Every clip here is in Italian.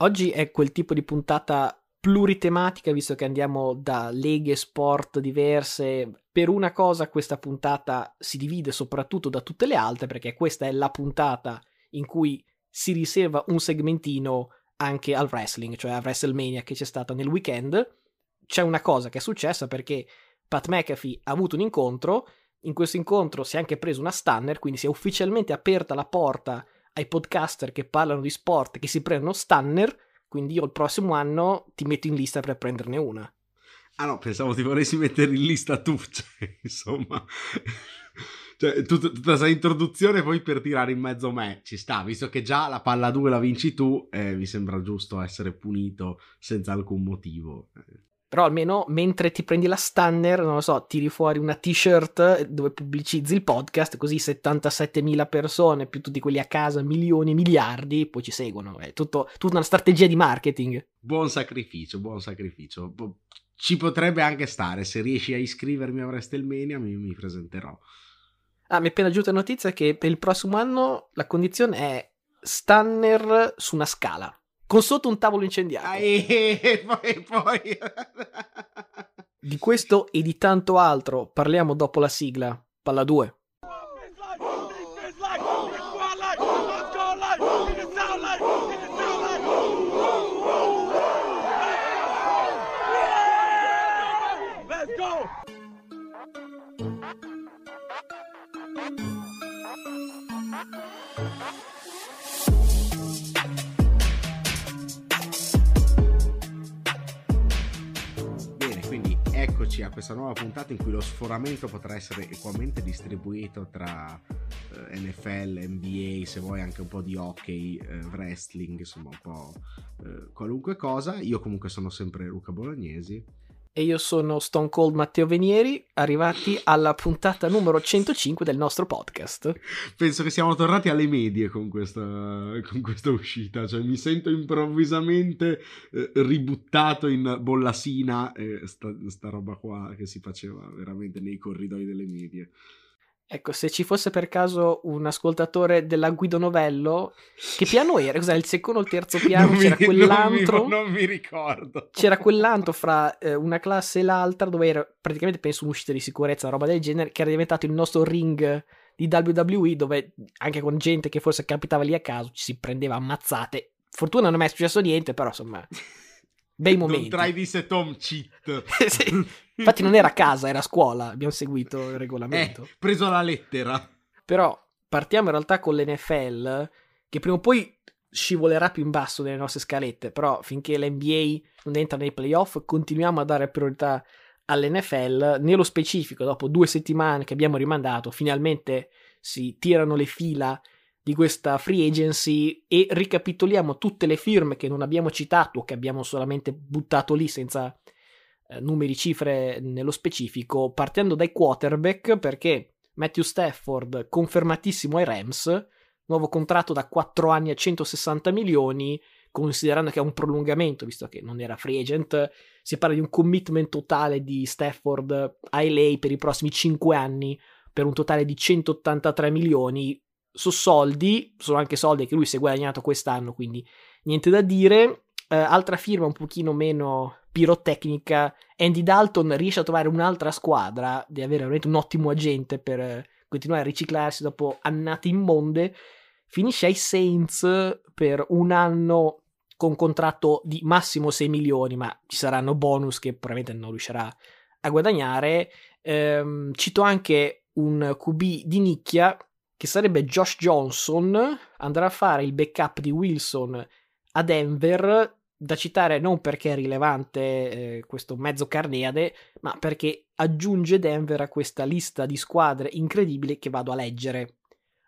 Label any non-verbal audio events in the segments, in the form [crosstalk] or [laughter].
Oggi è quel tipo di puntata pluritematica, visto che andiamo da leghe sport diverse. Per una cosa questa puntata si divide soprattutto da tutte le altre, perché questa è la puntata in cui si riserva un segmentino anche al wrestling, cioè a WrestleMania che c'è stata nel weekend. C'è una cosa che è successa perché Pat McAfee ha avuto un incontro, in questo incontro si è anche preso una stunner, quindi si è ufficialmente aperta la porta ai podcaster che parlano di sport che si prendono stunner, quindi io il prossimo anno ti metto in lista per prenderne una. Ah no, pensavo ti volessi mettere in lista tu, [laughs] cioè, insomma... Cioè, tut- tutta questa introduzione poi per tirare in mezzo me ci sta, visto che già la palla 2 la vinci tu, eh, mi sembra giusto essere punito senza alcun motivo. Però almeno mentre ti prendi la stunner, non lo so, tiri fuori una t-shirt dove pubblicizzi il podcast, così 77.000 persone, più tutti quelli a casa, milioni, miliardi, poi ci seguono. È tutto, tutta una strategia di marketing. Buon sacrificio, buon sacrificio. Ci potrebbe anche stare, se riesci a iscrivermi a WrestleMania mi, mi presenterò. Ah, mi è appena giunta notizia che per il prossimo anno la condizione è stunner su una scala con sotto un tavolo incendiato. Ah, e [laughs] poi, poi. di questo e di tanto altro parliamo dopo la sigla. Palla 2. Eccoci a questa nuova puntata in cui lo sforamento potrà essere equamente distribuito tra eh, NFL, NBA, se vuoi anche un po' di hockey, eh, wrestling, insomma un po' eh, qualunque cosa. Io comunque sono sempre Luca Bolognesi e io sono Stone Cold Matteo Venieri, arrivati alla puntata numero 105 del nostro podcast. Penso che siamo tornati alle medie con questa, con questa uscita, cioè mi sento improvvisamente eh, ributtato in bollasina e sta, sta roba qua che si faceva veramente nei corridoi delle medie. Ecco, se ci fosse per caso un ascoltatore della Guido Novello, che piano era? Cos'era il secondo o il terzo [laughs] piano? Non c'era mi, quell'antro. Non mi, non mi ricordo. C'era quell'antro fra eh, una classe e l'altra, dove era praticamente penso un'uscita di sicurezza, una roba del genere, che era diventato il nostro ring di WWE, dove anche con gente che forse capitava lì a caso ci si prendeva ammazzate. Fortuna non è mai successo niente, però insomma. Bei momenti. Non try this at home cheat. [laughs] sì. Infatti non era a casa, era a scuola, abbiamo seguito il regolamento. Eh, preso la lettera. Però partiamo in realtà con l'NFL, che prima o poi scivolerà più in basso nelle nostre scalette, però finché l'NBA non entra nei playoff continuiamo a dare priorità all'NFL. Nello specifico, dopo due settimane che abbiamo rimandato, finalmente si tirano le fila di questa free agency e ricapitoliamo tutte le firme che non abbiamo citato che abbiamo solamente buttato lì senza eh, numeri, cifre nello specifico, partendo dai quarterback perché Matthew Stafford confermatissimo ai Rams, nuovo contratto da 4 anni a 160 milioni, considerando che è un prolungamento, visto che non era free agent, si parla di un commitment totale di Stafford ai lei per i prossimi 5 anni per un totale di 183 milioni. Su soldi, sono anche soldi che lui si è guadagnato quest'anno, quindi niente da dire. Uh, altra firma un pochino meno pirotecnica, Andy Dalton riesce a trovare un'altra squadra, di avere veramente un ottimo agente per eh, continuare a riciclarsi dopo annate immonde, finisce ai Saints per un anno con contratto di massimo 6 milioni, ma ci saranno bonus che probabilmente non riuscirà a guadagnare. Ehm, cito anche un QB di nicchia che sarebbe Josh Johnson, andrà a fare il backup di Wilson a Denver da citare non perché è rilevante eh, questo mezzo carneade, ma perché aggiunge Denver a questa lista di squadre incredibili che vado a leggere.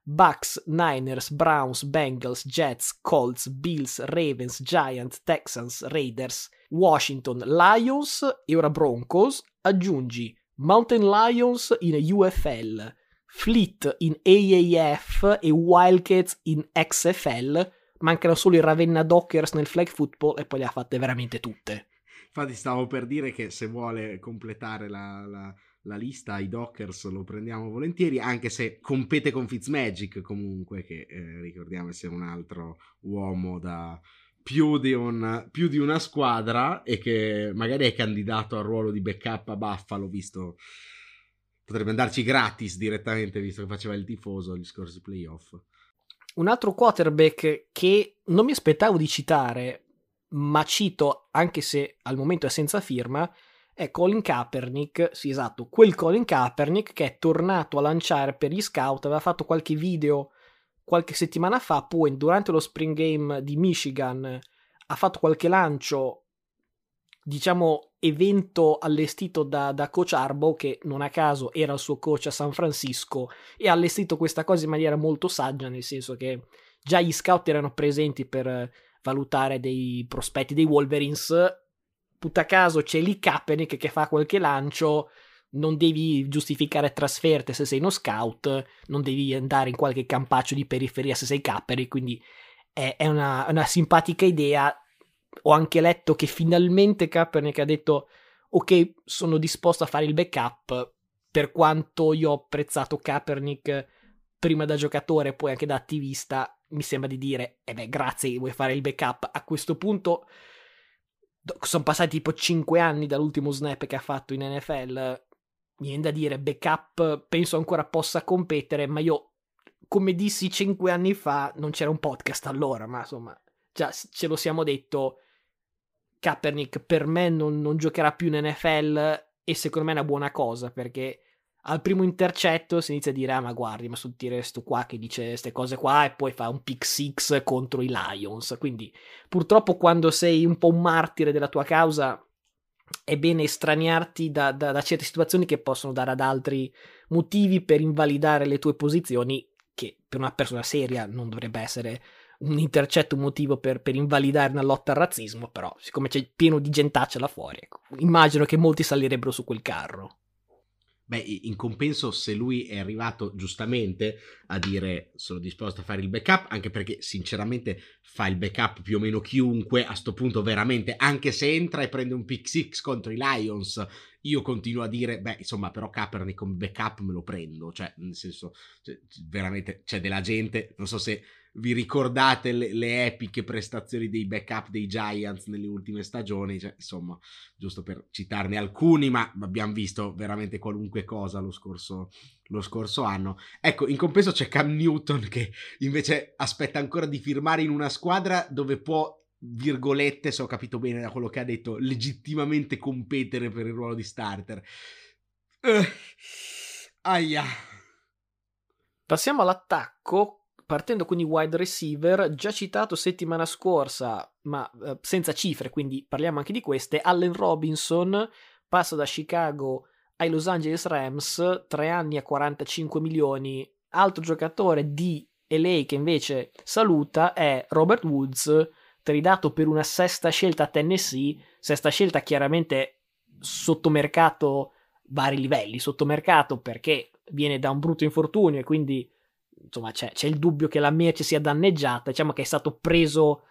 Bucks, Niners, Browns, Bengals, Jets, Colts, Bills, Ravens, Giants, Texans, Raiders, Washington, Lions e ora Broncos. Aggiungi Mountain Lions in UFL, Fleet in AAF e Wildcats in XFL mancano solo i Ravenna Dockers nel flag football e poi le ha fatte veramente tutte. Infatti stavo per dire che se vuole completare la, la, la lista i Dockers lo prendiamo volentieri, anche se compete con Fitzmagic comunque, che eh, ricordiamo essere un altro uomo da più di, un, più di, una squadra e che magari è candidato al ruolo di backup a Buffalo, visto potrebbe andarci gratis direttamente, visto che faceva il tifoso agli scorsi playoff. Un altro quarterback che non mi aspettavo di citare, ma cito anche se al momento è senza firma, è Colin Kaepernick, sì esatto, quel Colin Kaepernick che è tornato a lanciare per gli scout, aveva fatto qualche video qualche settimana fa, poi durante lo spring game di Michigan ha fatto qualche lancio, diciamo, evento allestito da, da coach Arbo, che non a caso era il suo coach a San Francisco, e ha allestito questa cosa in maniera molto saggia, nel senso che già gli scout erano presenti per valutare dei prospetti dei Wolverines. Putta caso c'è lì Kaepernick che fa qualche lancio non devi giustificare trasferte se sei uno scout, non devi andare in qualche campaccio di periferia se sei capperi, quindi è, è una, una, simpatica idea. Ho anche letto che finalmente Kaepernick ha detto ok, sono disposto a fare il backup, per quanto io ho apprezzato Kaepernick prima da giocatore e poi anche da attivista, mi sembra di dire, eh beh, grazie, vuoi fare il backup. A questo punto sono passati tipo 5 anni dall'ultimo snap che ha fatto in NFL viene da dire, backup penso ancora possa competere, ma io, come dissi cinque anni fa, non c'era un podcast allora, ma insomma, già ce lo siamo detto, Kaepernick per me non, non giocherà più in NFL e secondo me è una buona cosa, perché al primo intercetto si inizia a dire, ah ma guardi, ma sul tiro sto qua che dice queste cose qua e poi fa un pick six contro i Lions, quindi purtroppo quando sei un po' un martire della tua causa è bene estraniarti da, da, da, certe situazioni che possono dare ad altri motivi per invalidare le tue posizioni, che per una persona seria non dovrebbe essere un intercetto, un motivo per, per invalidare una lotta al razzismo, però siccome c'è pieno di gentaccia là fuori, ecco, immagino che molti salirebbero su quel carro. Beh, in compenso, se lui è arrivato giustamente a dire sono disposto a fare il backup, anche perché sinceramente fa il backup più o meno chiunque, a sto punto veramente, anche se entra e prende un pick six contro i Lions, io continuo a dire, beh, insomma, però Kaepernick come backup me lo prendo, cioè, nel senso, cioè, veramente c'è della gente, non so se vi ricordate le, le, epiche prestazioni dei backup dei Giants nelle ultime stagioni, cioè, insomma, giusto per citarne alcuni, ma abbiamo visto veramente qualunque cosa lo scorso, lo scorso anno. Ecco, in compenso c'è Cam Newton che invece aspetta ancora di firmare in una squadra dove può virgolette, se ho capito bene da quello che ha detto, legittimamente competere per il ruolo di starter. Uh, aia. Passiamo all'attacco partendo con i wide receiver, già citato settimana scorsa, ma eh, senza cifre, quindi parliamo anche di queste, Allen Robinson passa da Chicago ai Los Angeles Rams, 3 anni a 45 milioni. Altro giocatore di LA che invece saluta è Robert Woods, tridato per una sesta scelta a Tennessee, sesta scelta chiaramente sotto mercato vari livelli, sotto mercato perché viene da un brutto infortunio e quindi insomma c'è, c'è, il dubbio che la merce sia danneggiata, diciamo che è stato preso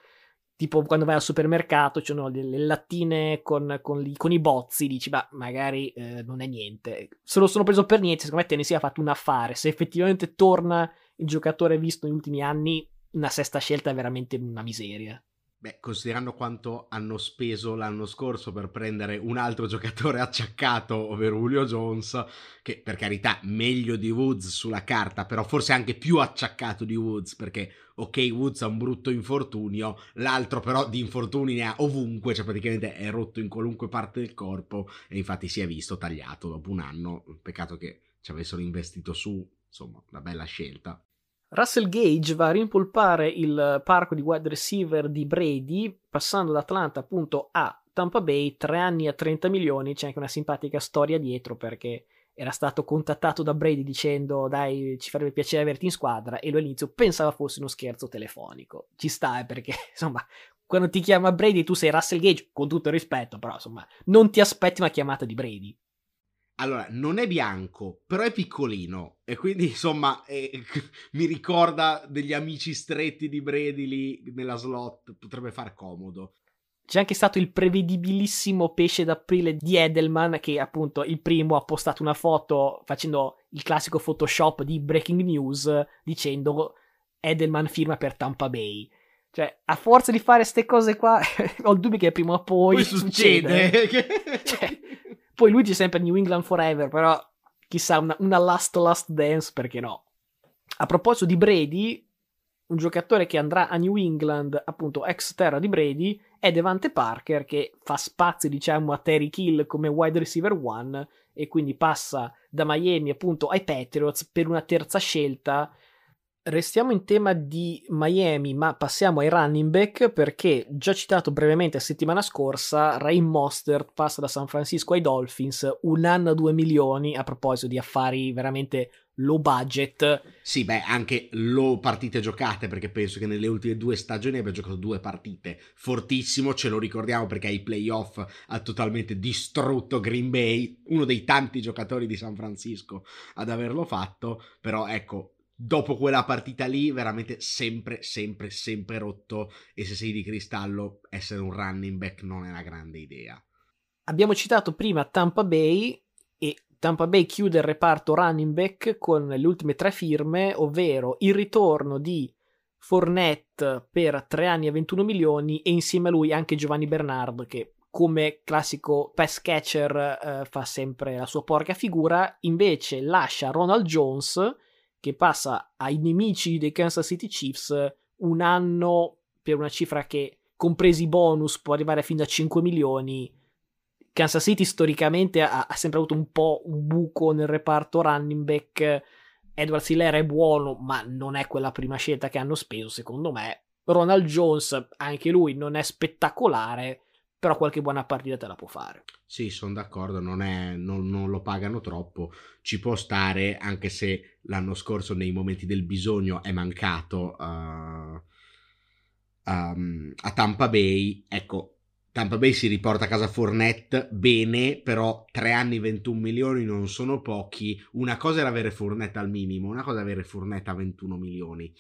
tipo quando vai al supermercato, ci sono delle lattine con, con, li, con i bozzi, dici ma magari eh, non è niente. Se lo sono preso per niente, secondo me Tennessee ha fatto un affare, se effettivamente torna il giocatore visto negli ultimi anni, una sesta scelta è veramente una miseria. Beh, considerando quanto hanno speso l'anno scorso per prendere un altro [laughs] giocatore acciaccato, ovvero Julio Jones, che per carità meglio di Woods sulla carta, però forse anche più acciaccato di Woods, perché ok, Woods ha un brutto infortunio, l'altro però di infortuni ne ha ovunque, cioè praticamente è rotto in qualunque parte del corpo e infatti si è visto tagliato dopo un anno, peccato che ci avessero investito su, insomma, una bella scelta. Russell Gage va a rimpolpare il parco di wide receiver di Brady, passando da Atlanta appunto a Tampa Bay, tre anni a 30 milioni. C'è anche una simpatica storia dietro perché era stato contattato da Brady dicendo dai ci farebbe piacere averti in squadra e lui all'inizio pensava fosse uno scherzo telefonico. Ci sta eh, perché [laughs] insomma quando ti chiama Brady tu sei Russell Gage con tutto il rispetto però insomma non ti aspetti una chiamata di Brady. Allora, non è bianco, però è piccolino e quindi insomma [laughs] eh, mi ricorda degli amici stretti di Brady lì nella slot, potrebbe far comodo. C'è anche stato il prevedibilissimo pesce d'aprile di Edelman che appunto il primo ha postato una foto facendo il classico Photoshop di breaking news dicendo Edelman firma per Tampa Bay. Cioè, a forza di fare queste cose qua, [laughs] ho il dubbio che prima o poi, Poi succede. succede. [laughs] Cioè, poi lui c'è sempre New England Forever, però chissà, una, una last last dance, perché no? A proposito di Brady, un giocatore che andrà a New England, appunto ex terra di Brady, è Devante Parker che fa spazio, diciamo, a Terry Kill come wide receiver one e quindi passa da Miami appunto ai Patriots per una terza scelta. Restiamo in tema di Miami, ma passiamo ai running back perché, già citato brevemente la settimana scorsa, Ray Mostert passa da San Francisco ai Dolphins, un anno a 2 milioni, a proposito di affari veramente low budget. Sì, beh, anche low partite giocate, perché penso che nelle ultime due stagioni abbia giocato due partite. Fortissimo, ce lo ricordiamo perché ai playoff ha totalmente distrutto Green Bay, uno dei tanti giocatori di San Francisco ad averlo fatto, però ecco, dopo quella partita lì, veramente sempre, sempre, sempre rotto. E se sei di cristallo, essere un running back non è una grande idea. Abbiamo citato prima Tampa Bay e Tampa Bay chiude il reparto running back con le ultime tre firme, ovvero il ritorno di Fournette per 3 anni e 21 milioni e insieme a lui anche Giovanni Bernard che come classico pass catcher eh, fa sempre la sua porca figura, invece lascia Ronald Jones che passa ai nemici dei Kansas City Chiefs un anno per una cifra che, compresi i bonus, può arrivare fino a 5 milioni. Kansas City storicamente ha, ha sempre avuto un po' un buco nel reparto running back. Edward Siller è buono, ma non è quella prima scelta che hanno speso, secondo me. Ronald Jones, anche lui, non è spettacolare, però qualche buona partita te la può fare. Sì, sono d'accordo, non, è, non, non, lo pagano troppo, ci può stare, anche se l'anno scorso nei momenti del bisogno è mancato uh, um, a Tampa Bay. Ecco, Tampa Bay si riporta a casa Fournette bene, però 3 anni 21 milioni non sono pochi. Una cosa era avere Fournette al minimo, una cosa è avere Fournette a 21 milioni.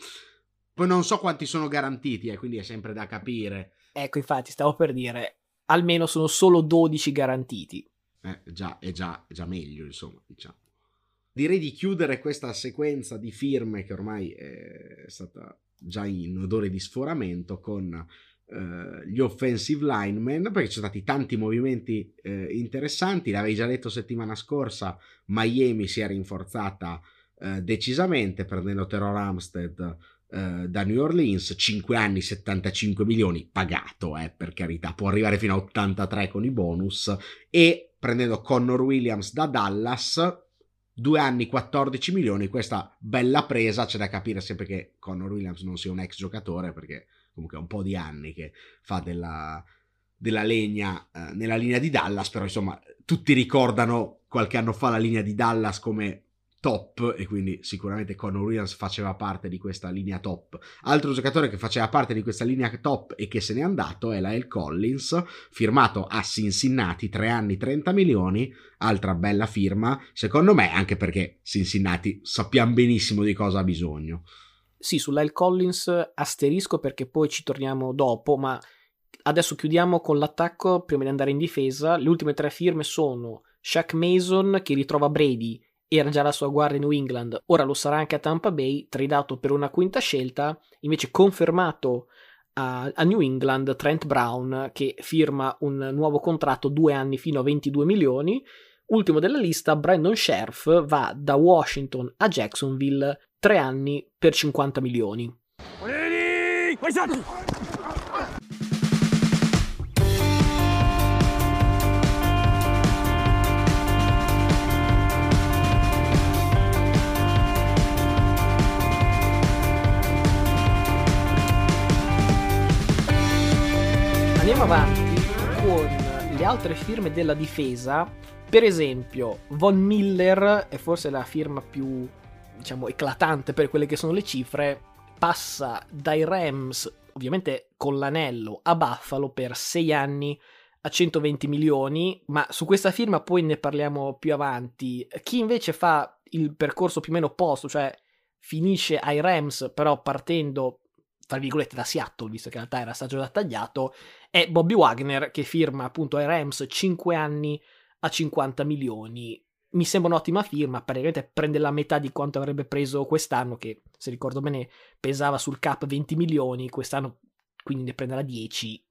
Poi non so quanti sono garantiti, eh, quindi è sempre da capire. Ecco, infatti, stavo per dire, almeno sono solo 12 garantiti. Eh, già, è già, già meglio, insomma, diciamo. Direi di chiudere questa sequenza di firme che ormai è stata già in odore di sforamento con eh, gli offensive linemen perché ci sono stati tanti movimenti eh, interessanti. L'avevi già detto settimana scorsa, Miami si è rinforzata eh, decisamente prendendo Terror Armstead Uh, da New Orleans, 5 anni, 75 milioni, pagato, eh, per carità, può arrivare fino a 83 con i bonus, e prendendo Connor Williams da Dallas, 2 anni, 14 milioni, questa bella presa, c'è da capire sempre che Connor Williams non sia un ex giocatore, perché comunque è un po' di anni che fa della, della legna eh, nella linea di Dallas, però insomma tutti ricordano qualche anno fa la linea di Dallas come top e quindi sicuramente Conor Williams faceva parte di questa linea top. Altro giocatore che faceva parte di questa linea top e che se n'è andato è Lael Collins, firmato a Cincinnati, 3 anni 30 milioni, altra bella firma, secondo me anche perché Cincinnati sappiamo benissimo di cosa ha bisogno. Sì, su Lyle Collins asterisco perché poi ci torniamo dopo, ma adesso chiudiamo con l'attacco prima di andare in difesa. Le ultime tre firme sono Shaq Mason che ritrova Brady era già la sua guardia in New England, ora lo sarà anche a Tampa Bay, tridato per una quinta scelta, invece confermato a, a, New England Trent Brown che firma un nuovo contratto due anni fino a 22 milioni. Ultimo della lista, Brandon Scherf va da Washington a Jacksonville tre anni per 50 milioni. Andiamo avanti con le altre firme della difesa. Per esempio, Von Miller è forse la firma più, diciamo, eclatante per quelle che sono le cifre. Passa dai Rams, ovviamente con l'anello, a Buffalo per 6 anni a 120 milioni, ma su questa firma poi ne parliamo più avanti. Chi invece fa il percorso più o meno opposto, cioè finisce ai Rams, però partendo tra virgolette da Seattle, visto che in realtà era stato già tagliato, è Bobby Wagner che firma appunto ai Rams 5 anni a 50 milioni. Mi sembra un'ottima firma, praticamente prende la metà di quanto avrebbe preso quest'anno, che se ricordo bene pesava sul cap 20 milioni, quest'anno quindi ne prenderà 10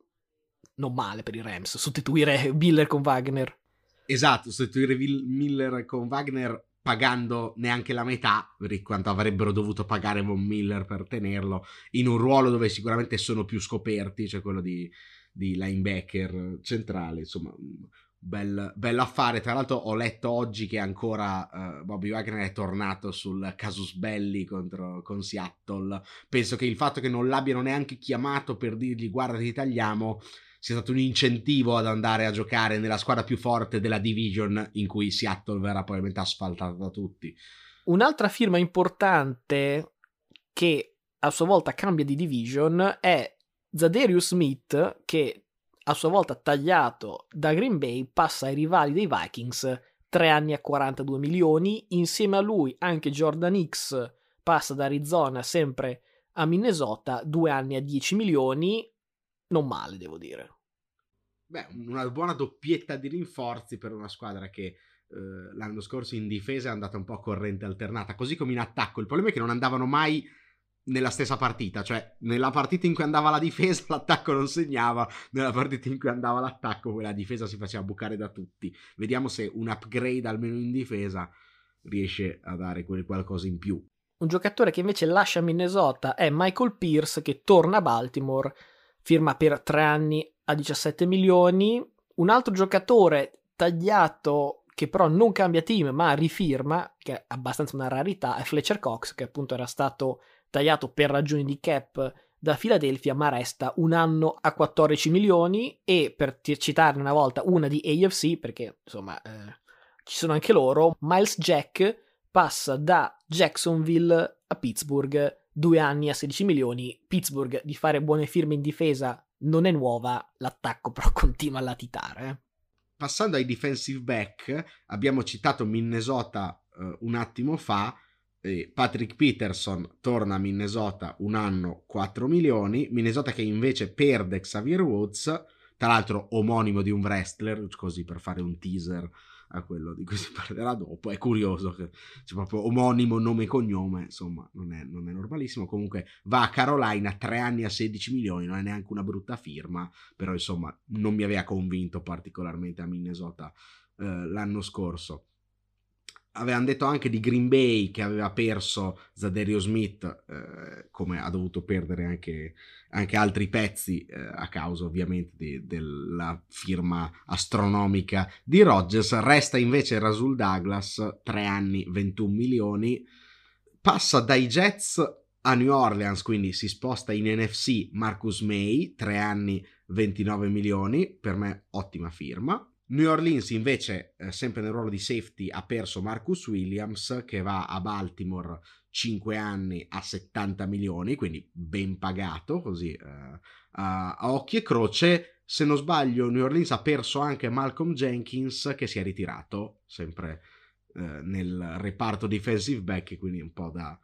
non male per i Rams sostituire Miller con Wagner esatto sostituire Miller con Wagner pagando neanche la metà di quanto avrebbero dovuto pagare Von Miller per tenerlo in un ruolo dove sicuramente sono più scoperti cioè quello di, di linebacker centrale insomma Bel, bello affare. Tra l'altro, ho letto oggi che ancora uh, Bobby Wagner è tornato sul casus belli contro, con Seattle. Penso che il fatto che non l'abbiano neanche chiamato per dirgli guarda, ti tagliamo sia stato un incentivo ad andare a giocare nella squadra più forte della division in cui Seattle verrà probabilmente asfaltata da tutti. Un'altra firma importante che a sua volta cambia di division è Zadarius Smith che a sua volta tagliato da Green Bay, passa ai rivali dei Vikings, 3 anni a 42 milioni, insieme a lui anche Jordan Hicks passa da Arizona sempre a Minnesota, 2 anni a 10 milioni, non male devo dire. Beh, una buona doppietta di rinforzi per una squadra che eh, l'anno scorso in difesa è andata un po' corrente alternata, così come in attacco. Il problema è che non andavano mai nella stessa partita, cioè nella partita in cui andava la difesa [laughs] l'attacco non segnava, nella partita in cui andava l'attacco quella difesa si faceva bucare da tutti. Vediamo se un upgrade almeno in difesa riesce a dare quel qualcosa in più. Un giocatore che invece lascia Minnesota è Michael Pierce che torna a Baltimore, firma per tre anni a 17 milioni. Un altro giocatore tagliato che però non cambia team ma rifirma, che è abbastanza una rarità, è Fletcher Cox che appunto era stato tagliato per ragioni di cap da Philadelphia, ma resta un anno a 14 milioni e per citarne una volta una di AFC, perché insomma eh, ci sono anche loro, Miles Jack passa da Jacksonville a Pittsburgh, due anni a 16 milioni, Pittsburgh di fare buone firme in difesa non è nuova, l'attacco però [laughs] continua a latitare. Eh. Passando ai defensive back, abbiamo citato Minnesota uh, un attimo fa, Patrick Peterson torna a Minnesota un anno 4 milioni, Minnesota che invece perde Xavier Woods, tra l'altro omonimo di un wrestler, così per fare un teaser a quello di cui si [laughs] parlerà dopo. È curioso che c'è proprio omonimo nome e cognome, insomma, non è, non è normalissimo. Comunque va a Carolina 3 anni a 16 milioni, non è neanche una brutta firma, però insomma non mi aveva convinto particolarmente a Minnesota eh, l'anno scorso avevano detto anche di Green Bay che aveva perso Zaderio Smith, eh, come ha dovuto perdere anche, anche altri pezzi eh, a causa ovviamente di, della firma astronomica di Rodgers. Resta invece Rasul Douglas, 3 anni, 21 milioni. Passa dai Jets a New Orleans, quindi si sposta in NFC Marcus May, 3 anni, 29 milioni. Per me ottima firma. New Orleans invece, eh, sempre nel ruolo di safety, ha perso Marcus Williams che va a Baltimore 5 anni a 70 milioni, quindi ben pagato così eh, a, a, occhi e croce. Se non sbaglio, New Orleans ha perso anche Malcolm Jenkins che si è ritirato sempre eh, nel reparto defensive back, quindi un po' da,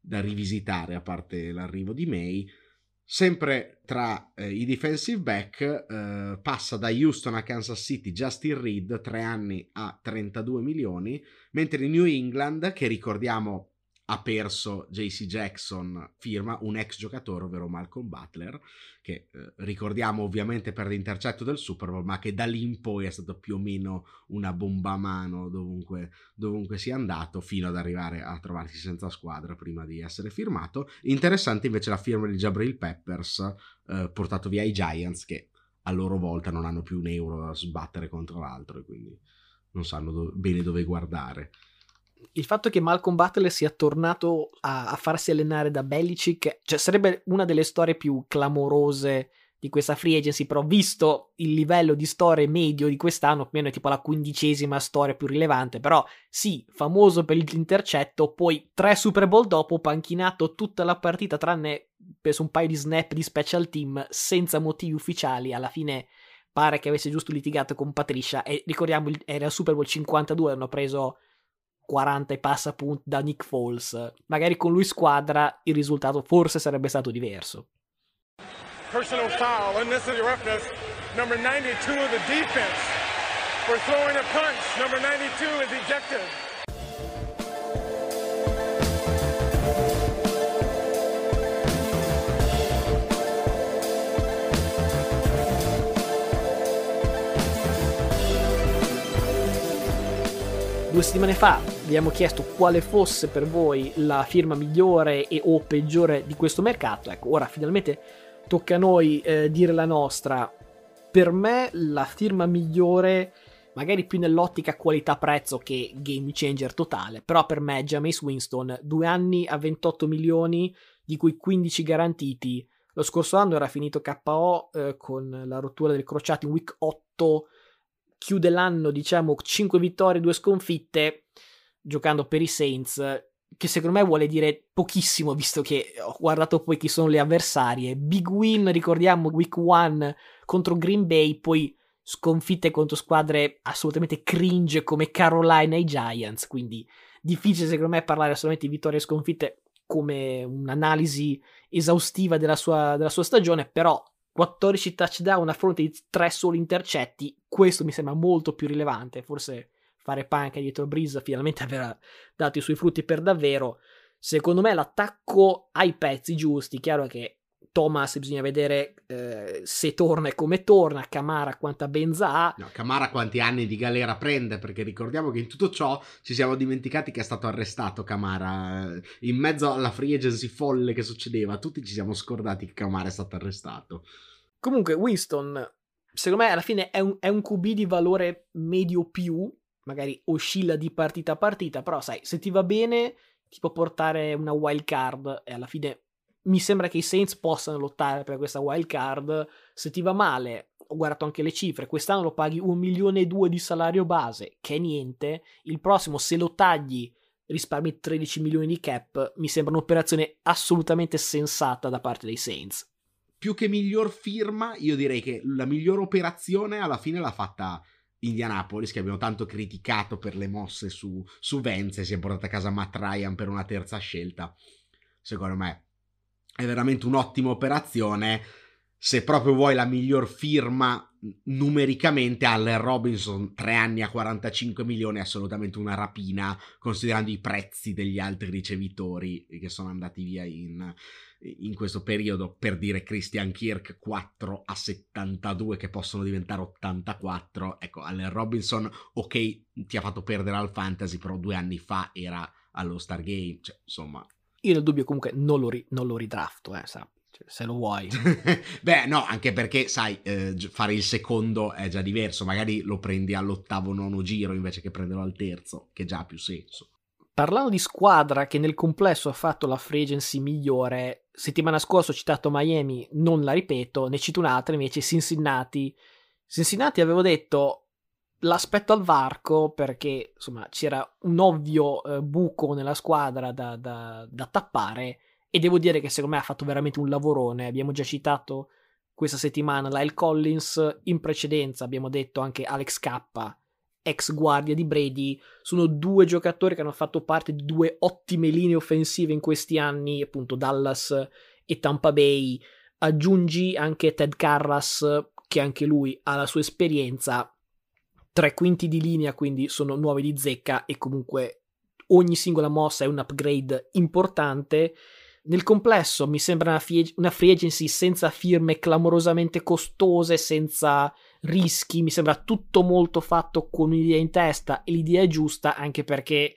da rivisitare a parte l'arrivo di May. Sempre tra eh, i defensive back eh, passa da Houston a Kansas City Justin Reed, 3 anni a 32 milioni, mentre New England, che ricordiamo ha perso JC Jackson, firma un ex giocatore, ovvero Malcolm Butler, che eh, ricordiamo ovviamente per l'intercetto del Super Bowl, ma che da lì in poi è stato più o meno una bomba a mano dovunque, dovunque sia andato, fino ad arrivare a trovarsi senza squadra prima di essere firmato. Interessante invece la firma di Jabril Peppers, eh, portato via ai Giants, che a loro volta non hanno più un euro da sbattere contro l'altro e quindi non sanno do- bene dove guardare il fatto che Malcolm Butler sia tornato a, a, farsi allenare da Belichick, cioè sarebbe una delle storie più clamorose di questa free agency, però visto il livello di storie medio di quest'anno, più o meno è tipo la quindicesima storia più rilevante, però sì, famoso per l'intercetto, poi tre Super Bowl dopo, panchinato tutta la partita tranne per un paio di snap di special team senza motivi ufficiali, alla fine pare che avesse giusto litigato con Patricia e ricordiamo era il Super Bowl 52, hanno preso 40 e passa punti da Nick Foles. Magari con lui squadra il risultato forse sarebbe stato diverso. Personal foul, unnecessary roughness, number 92 of the defense for throwing a punch. Number 92 is ejected. Due settimane fa vi abbiamo chiesto quale fosse per voi la firma migliore e o peggiore di questo mercato. Ecco, ora finalmente tocca a noi eh, dire la nostra. Per me la firma migliore, magari più nell'ottica qualità-prezzo che game changer totale, però per me è Jameis Winston, due anni a 28 milioni, di cui 15 garantiti. Lo scorso anno era finito KO eh, con la rottura del crociato in week 8 chiude l'anno, diciamo, 5 vittorie, 2 sconfitte, giocando per i Saints, che secondo me vuole dire pochissimo, visto che ho guardato poi chi sono le avversarie. Big win, ricordiamo, week 1 contro Green Bay, poi sconfitte contro squadre assolutamente cringe come Carolina e Giants, quindi difficile secondo me parlare solamente di vittorie e sconfitte come un'analisi esaustiva della sua, della sua stagione, però 14 touchdown a fronte di 3 soli intercetti, questo mi sembra molto più rilevante, forse fare panca dietro Breeze finalmente [laughs] avrà dato i suoi frutti per davvero. Secondo me l'attacco ha i pezzi giusti, chiaro che Thomas bisogna vedere eh, se torna e come torna, Camara quanta benza ha. No, Camara quanti anni di galera prende, perché ricordiamo che in tutto ciò ci siamo dimenticati che è stato arrestato Camara. In mezzo alla free agency folle che succedeva, tutti ci siamo scordati che Camara è stato arrestato. Comunque Winston, secondo me alla fine è un, è un QB di valore medio più, magari oscilla di partita a partita, però sai, se ti va bene ti può portare una wild card e alla fine mi sembra che i Saints possano lottare per questa wild card. Se ti va male, ho guardato anche le cifre, quest'anno lo paghi un milione e due di salario base, che è niente. Il prossimo, se lo tagli, risparmi 13 milioni di cap. Mi sembra un'operazione assolutamente sensata da parte dei Saints. Più che miglior firma, io direi che la miglior operazione alla fine l'ha fatta Indianapolis, che abbiamo tanto criticato per le mosse su, su Vance, si è portata a casa Matt Ryan per una terza scelta. Secondo me è veramente un'ottima operazione. Se proprio vuoi la miglior firma numericamente, Allen Robinson, 3 anni a 45 milioni, è assolutamente una rapina, considerando i prezzi degli altri ricevitori che sono andati via in, in questo periodo. Per dire Christian Kirk, 4 a 72, che possono diventare 84. Ecco, Allen Robinson, ok, ti ha fatto perdere al fantasy, però due anni fa era allo Stargame, cioè, insomma, io nel dubbio comunque non lo, ri- non lo ridrafto, eh, sappi. Cioè, se lo vuoi. [laughs] Beh, no, anche perché, sai, eh, fare il secondo è già diverso. Magari lo prendi all'ottavo, nono giro invece che prenderlo al terzo, che già ha più senso. Parlando di squadra che nel complesso ha fatto la free agency migliore, settimana scorsa ho citato Miami, non la ripeto, ne cito un'altra invece, Cincinnati. Cincinnati avevo detto l'aspetto al varco perché insomma c'era un ovvio eh, buco nella squadra da, da, da, tappare e devo dire che secondo me ha fatto veramente un lavorone. Abbiamo già citato questa settimana Lyle Collins in precedenza abbiamo detto anche Alex K ex guardia di Brady. Sono due giocatori che hanno fatto parte di due ottime linee offensive in questi anni appunto Dallas e Tampa Bay. Aggiungi anche Ted Carras che anche lui ha la sua esperienza tre quinti di linea, quindi sono nuovi di zecca e comunque ogni singola mossa è un upgrade importante. Nel complesso mi sembra una, fie- una free agency senza firme clamorosamente costose, senza rischi, mi sembra tutto molto fatto con un'idea in testa e l'idea è giusta anche perché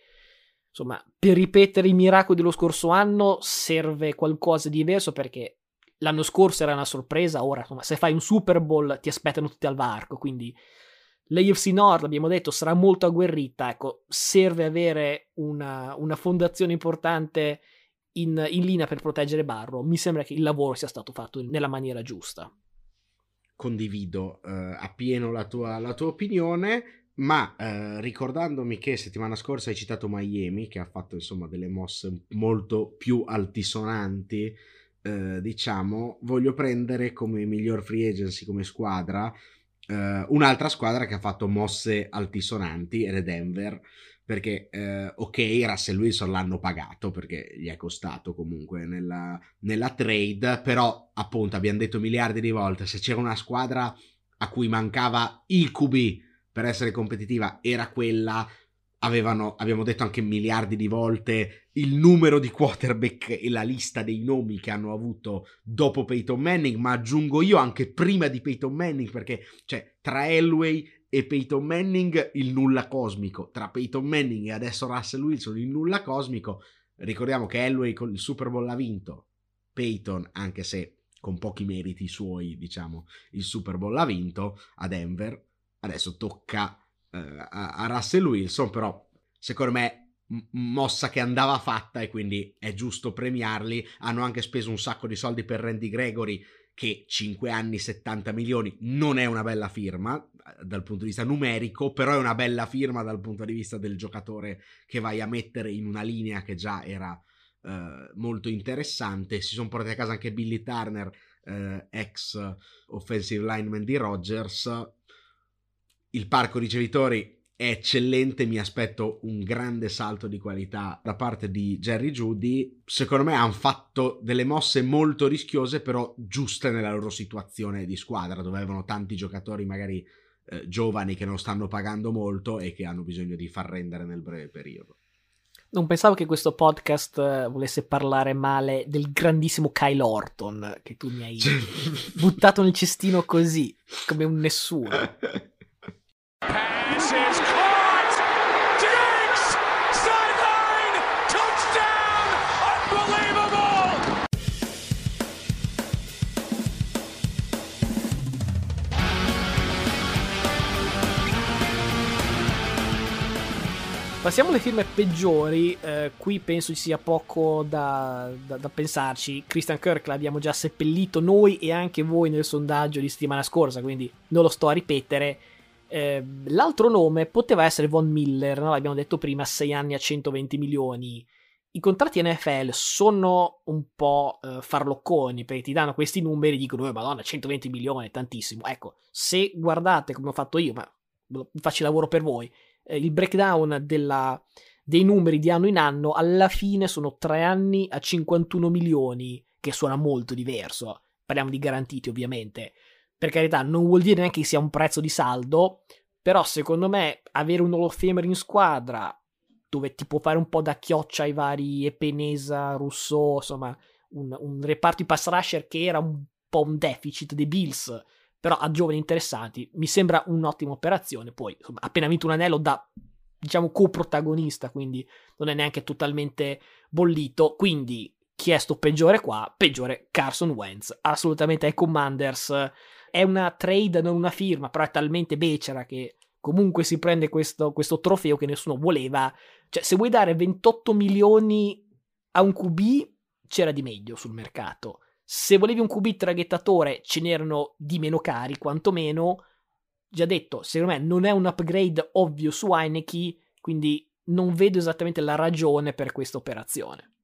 insomma per ripetere i miracoli dello scorso anno serve qualcosa di diverso perché l'anno scorso era una sorpresa, ora insomma se fai un Super Bowl ti aspettano tutti al varco, quindi L'AFC Nord, abbiamo detto, sarà molto agguerrita, ecco, serve avere una, una fondazione importante in, in, linea per proteggere Barro. Mi sembra che il lavoro sia stato fatto nella maniera giusta. Condivido eh, appieno la tua, la tua opinione, ma eh, ricordandomi che settimana scorsa hai citato Miami, che ha fatto insomma delle mosse molto più altisonanti, eh, diciamo, voglio prendere come miglior free agency come squadra Uh, un'altra squadra che ha fatto mosse altisonanti è Denver perché uh, ok Russell Wilson l'hanno pagato perché gli è costato comunque nella, nella, trade però appunto abbiamo detto miliardi di volte se c'era una squadra a cui mancava il QB per essere competitiva era quella. Avevano, abbiamo detto anche miliardi di volte, il numero di quarterback e la lista dei nomi che hanno avuto dopo Peyton Manning, ma aggiungo io anche prima di Peyton Manning, perché cioè, tra Elway e Peyton Manning il nulla cosmico, tra Peyton Manning e adesso Russell Wilson il nulla cosmico, ricordiamo che Elway con il Super Bowl ha vinto, Peyton, anche se con pochi meriti suoi, diciamo, il Super Bowl l'ha vinto a Denver, adesso tocca eh, a, a Russell Wilson, però secondo me mossa che andava fatta e quindi è giusto premiarli. Hanno anche speso un sacco di soldi per Randy Gregory, che 5 anni 70 milioni non è una bella firma eh, dal punto di vista numerico, però è una bella firma dal punto di vista del giocatore che vai a mettere in una linea che già era eh, molto interessante. Si sono portati a casa anche Billy Turner, eh, ex offensive lineman di Rogers il parco ricevitori è eccellente, mi aspetto un grande salto di qualità da parte di Jerry Judy. Secondo me hanno fatto delle mosse molto rischiose, però giuste nella loro situazione di squadra, dove avevano tanti giocatori magari eh, giovani che non stanno pagando molto e che hanno bisogno di far rendere nel breve periodo. Non pensavo che questo podcast eh, volesse parlare male del grandissimo Kyle Orton, che tu mi hai buttato nel cestino così, come un nessuno. [laughs] Pass is caught! Diggs! Sideline! Touchdown! Unbelievable! Passiamo alle firme peggiori, eh, qui penso ci sia poco da, da, da, pensarci. Christian Kirk l'abbiamo già seppellito noi e anche voi nel sondaggio di settimana scorsa, quindi non lo sto a ripetere. Eh, l'altro nome poteva essere Von Miller, no? l'abbiamo detto prima, 6 anni a 120 milioni. I contratti NFL sono un po' eh, farlocconi perché ti danno questi numeri e dicono: oh, Madonna, 120 milioni, tantissimo. Ecco, se guardate come ho fatto io, ma faccio il lavoro per voi, eh, il breakdown della, dei numeri di anno in anno, alla fine sono 3 anni a 51 milioni, che suona molto diverso. Parliamo di garantiti, ovviamente per carità, non vuol dire neanche che sia un prezzo di saldo, però secondo me avere un Hall of Famer in squadra dove ti può fare un po' da chioccia ai vari Epenesa, Rousseau, insomma, un, un reparto di pass rusher che era un po' un deficit dei Bills, però a giovani interessanti, mi sembra un'ottima operazione. Poi, insomma, appena vinto un anello da, diciamo, coprotagonista, quindi non è neanche totalmente bollito. Quindi, chi è sto peggiore qua? Peggiore Carson Wentz, assolutamente ai Commanders è una trade, non una firma, però è talmente becera che comunque si prende questo, questo trofeo che nessuno voleva. Cioè, se vuoi dare 28 milioni a un QB, c'era di meglio sul mercato. Se volevi un QB traghettatore, ce n'erano di meno cari, quantomeno. Già detto, secondo me non è un upgrade ovvio su Heineke, quindi non vedo esattamente la ragione per questa operazione.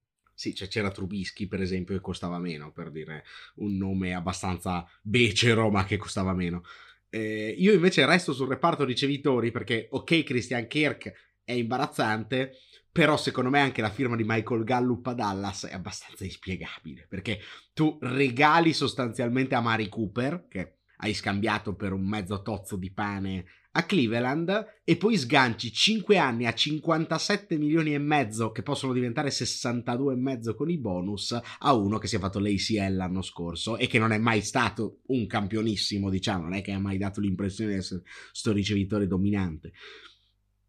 Sì, cioè c'era Trubisky, per esempio, che costava meno, per dire un nome abbastanza becero, ma che costava meno. Eh, io invece resto sul reparto ricevitori perché, ok, Christian Kirk è imbarazzante, però secondo me anche la firma di Michael Gallup a Dallas è abbastanza inspiegabile, perché tu regali sostanzialmente a Mari Cooper, che hai scambiato per un mezzo tozzo di pane a Cleveland e poi sganci 5 anni a 57 milioni e mezzo che possono diventare 62 e mezzo con i bonus a uno che si è fatto l'ACL l'anno scorso e che non è mai stato un campionissimo diciamo non è che ha mai dato l'impressione di essere sto ricevitore dominante.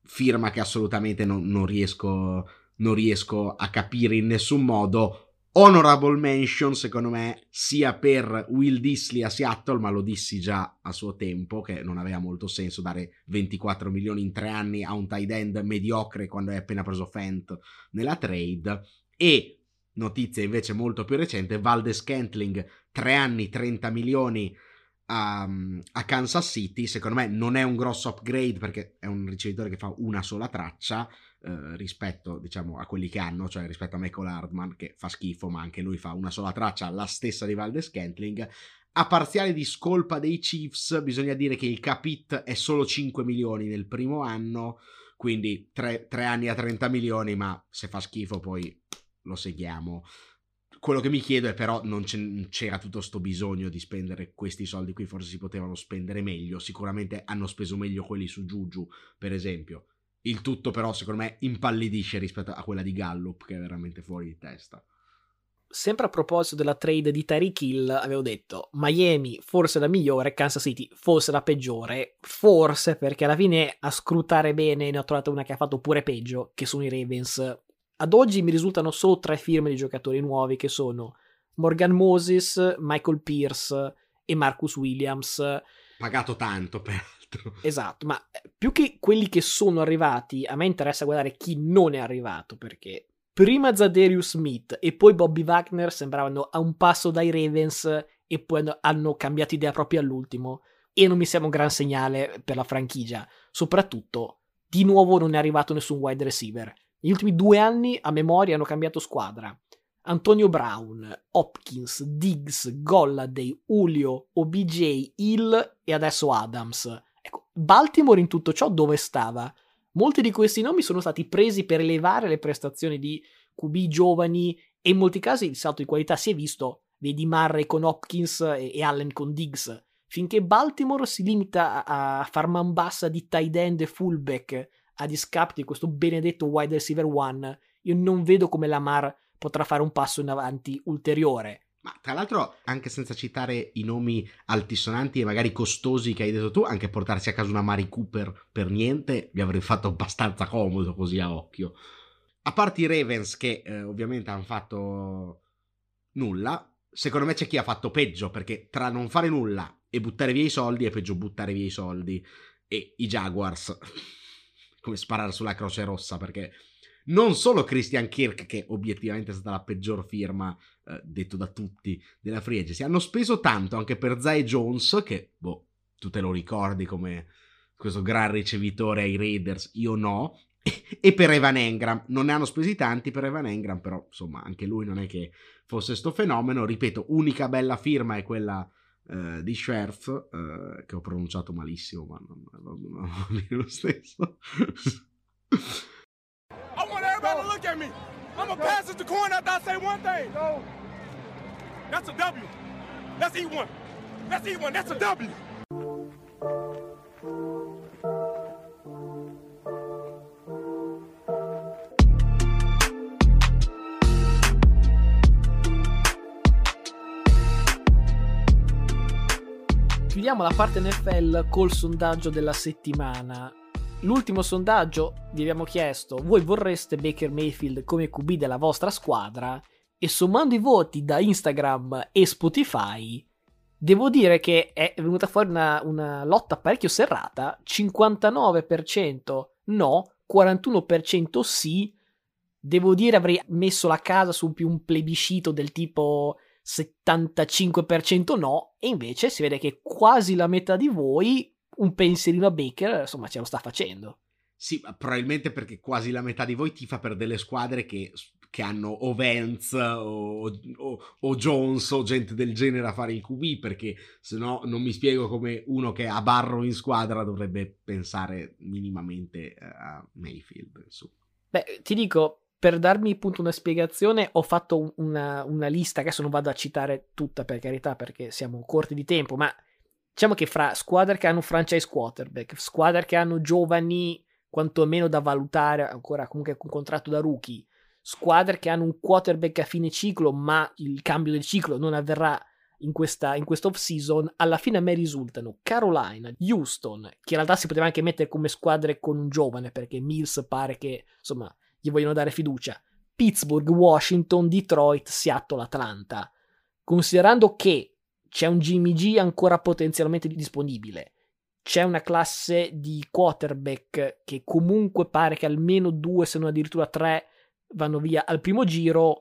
Firma che assolutamente non, non riesco non riesco a capire in nessun modo Honorable mention, secondo me, sia per Will Disley a Seattle, ma lo dissi già a suo tempo, che non aveva molto senso dare 24 milioni in tre anni a un tight end mediocre quando hai appena preso Fent nella trade. E, notizia invece molto più recente, Valdes Kentling, tre anni, 30 milioni a, a, Kansas City, secondo me non è un grosso upgrade perché è un ricevitore che fa una sola traccia, eh, rispetto diciamo a quelli che hanno, cioè rispetto a Michael Hardman che fa schifo ma anche lui fa una sola traccia, la stessa di Valdes Scantling. A parziale di scolpa dei Chiefs bisogna dire che il capit è solo 5 milioni nel primo anno, quindi 3, 3 anni a 30 milioni, ma se fa schifo poi lo seguiamo. Quello che mi chiedo è però non c'era tutto questo bisogno di spendere questi soldi qui, forse si potevano spendere meglio, sicuramente hanno speso meglio quelli su Juju per esempio Il tutto però secondo me impallidisce rispetto a quella di Gallup che è veramente fuori di testa. Sempre a proposito della trade di Tyreek Hill, avevo detto Miami forse la migliore, Kansas City forse la peggiore, forse perché alla fine a scrutare bene ne ho trovato una che ha fatto pure peggio, che sono i Ravens. Ad oggi mi risultano solo tre firme di giocatori nuovi che sono Morgan Moses, Michael Pierce e Marcus Williams. Pagato tanto, peraltro. Esatto, ma più che quelli che sono arrivati, a me interessa guardare chi non è arrivato, perché prima Zadarius Smith e poi Bobby Wagner sembravano a un passo dai Ravens e poi hanno cambiato idea proprio all'ultimo e non mi sembra un gran segnale per la franchigia. Soprattutto, di nuovo non è arrivato nessun wide receiver. Negli ultimi due anni, a memoria, hanno cambiato squadra. Antonio Brown, Hopkins, Diggs, Golladay, Julio, OBJ, Hill e adesso Adams. Ecco, Baltimore in tutto ciò dove stava? Molti di questi nomi sono stati presi per elevare le prestazioni di QB giovani e in molti casi il salto di qualità si è visto, vedi Murray con Hopkins e, e Allen con Diggs. Finché Baltimore si limita a, a far man bassa di tight end e fullback a discapito di questo benedetto wide receiver one, io non vedo come Lamar potrà fare un passo in avanti ulteriore. Ma tra l'altro, anche senza citare i nomi altisonanti e magari costosi che hai detto tu, anche portarsi a casa una Mari Cooper per niente vi avrei fatto abbastanza comodo così a occhio. A parte i Ravens che eh, ovviamente hanno fatto nulla, secondo me c'è chi ha fatto peggio perché tra non fare nulla e buttare via i soldi è peggio buttare via i soldi. E i Jaguars, come sparare sulla croce rossa perché non solo Christian Kirk, che obiettivamente è stata la peggior firma, eh, detto da tutti, della free agency, hanno speso tanto anche per Zay Jones, che, boh, tu te lo ricordi come questo gran ricevitore ai Raiders, io no, [laughs] e per Evan Engram, non ne hanno spesi tanti per Evan Engram, però insomma anche lui non è che fosse sto fenomeno, ripeto, unica bella firma è quella Uh, di Scherf, uh, che ho pronunciato malissimo, ma non, non, non, [laughs] lo stesso. everybody look at me. I'm gonna pass it to corn after I say one thing. No. That's a W. Let's eat one. Let's eat one. That's a W. Chiudiamo la parte NFL col sondaggio della settimana. L'ultimo sondaggio vi abbiamo chiesto: voi vorreste Baker Mayfield come QB della vostra squadra? E sommando i voti da Instagram e Spotify, devo dire che è venuta fuori una, una lotta parecchio serrata: 59% no, 41% sì. Devo dire avrei messo la casa su più un plebiscito del tipo 75% no, e invece si vede che quasi la metà di voi un pensierino a Baker, insomma, ce lo sta facendo. Sì, probabilmente perché quasi la metà di voi tifa per delle squadre che, che hanno o Vance o, o, o, Jones o gente del genere a fare il QB, perché se no non mi spiego come uno che ha Barrow in squadra dovrebbe pensare minimamente eh, a Mayfield. Insomma. Beh, ti dico, per darmi appunto una spiegazione, ho fatto una, una lista, adesso non vado a citare tutta per carità perché siamo corti di tempo, ma diciamo che fra squadre che hanno franchise quarterback, squadre che hanno giovani quantomeno da valutare, ancora comunque con contratto da rookie, squadre che hanno un quarterback a fine ciclo, ma il cambio del ciclo non avverrà in questa, in questa off-season, alla fine a me risultano Carolina, Houston, che in realtà si poteva anche mettere come squadre con un giovane, perché Mills pare che, insomma, gli vogliono dare fiducia, Pittsburgh, Washington, Detroit, Seattle, Atlanta. Considerando che c'è un Jimmy G ancora potenzialmente disponibile. C'è una classe di quarterback che comunque pare che almeno due, se non addirittura tre, vanno via al primo giro.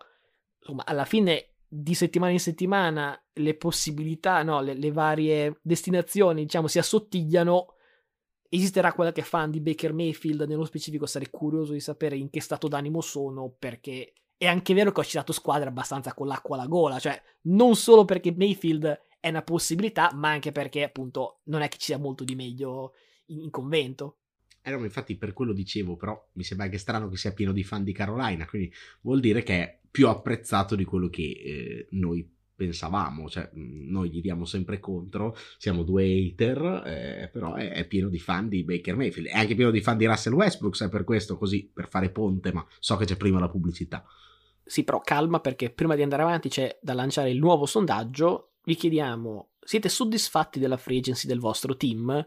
Insomma, alla fine di settimana in settimana le possibilità, no, le, le varie destinazioni, diciamo, si assottigliano. Esisterà quella che fan di Baker Mayfield, nello specifico sarei curioso di sapere in che stato d'animo sono, perché è anche vero che ho citato squadre abbastanza con l'acqua alla gola, cioè non solo perché Mayfield è una possibilità, ma anche perché appunto non è che ci sia molto di meglio in, in convento. Eh no, infatti per quello dicevo, però mi sembra anche strano che sia pieno di fan di Carolina, quindi vuol dire che è più apprezzato di quello che eh, noi pensavamo, cioè noi gli diamo sempre contro, siamo due hater, eh, però è, è, pieno di fan di Baker Mayfield, è anche pieno di fan di Russell Westbrook, sai per questo, così, per fare ponte, ma so che c'è prima la pubblicità. Sì, però calma perché prima di andare avanti c'è da lanciare il nuovo sondaggio, vi chiediamo, siete soddisfatti della free agency del vostro team?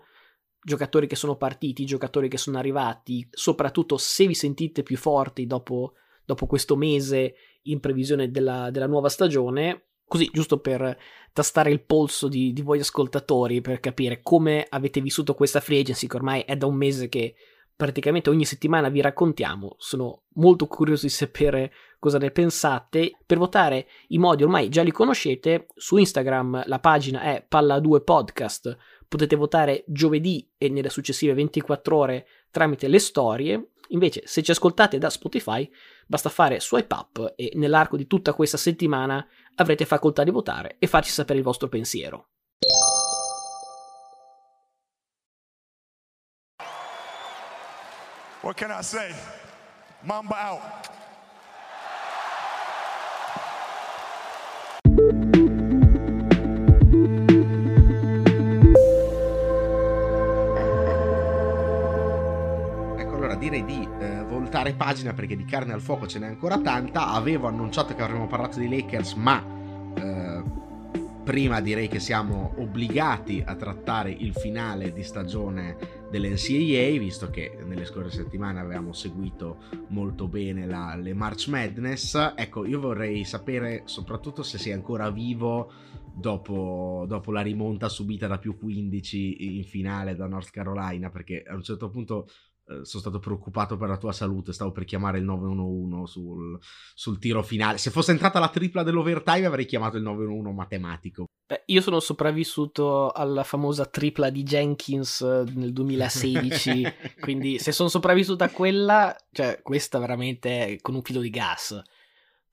Giocatori che sono partiti, giocatori che sono arrivati, soprattutto se vi sentite più forti dopo, dopo questo mese in previsione della, della nuova stagione, così giusto per tastare il polso di, di, voi ascoltatori, per capire come avete vissuto questa free agency, che ormai è da un mese che praticamente ogni settimana vi raccontiamo. Sono molto curioso di sapere cosa ne pensate. Per votare i modi ormai già li conoscete, su Instagram la pagina è Palla2 Podcast, potete votare giovedì e nelle successive 24 ore tramite le storie. Invece, se ci ascoltate da Spotify, basta fare swipe up e nell'arco di tutta questa settimana avrete facoltà di votare e farci sapere il vostro pensiero. What can I say? Mamba out. direi di voltare pagina perché di carne al fuoco ce n'è ancora tanta. Avevo annunciato che avremmo parlato di Lakers, ma eh, prima direi che siamo obbligati a trattare il finale di stagione dell'NCAA, visto che nelle scorse settimane avevamo seguito molto bene la, le March Madness. Ecco, io vorrei sapere soprattutto se sei ancora vivo dopo, dopo, la rimonta subita da più 15 in finale da North Carolina, perché a un certo punto sono stato preoccupato per la tua salute, stavo per chiamare il 911 sul, sul, tiro finale. Se fosse entrata la tripla dell'overtime avrei chiamato il 911 matematico. Beh, io sono sopravvissuto alla famosa tripla di Jenkins eh, nel 2016, [laughs] quindi se sono sopravvissuto a quella, cioè questa veramente con un filo di gas.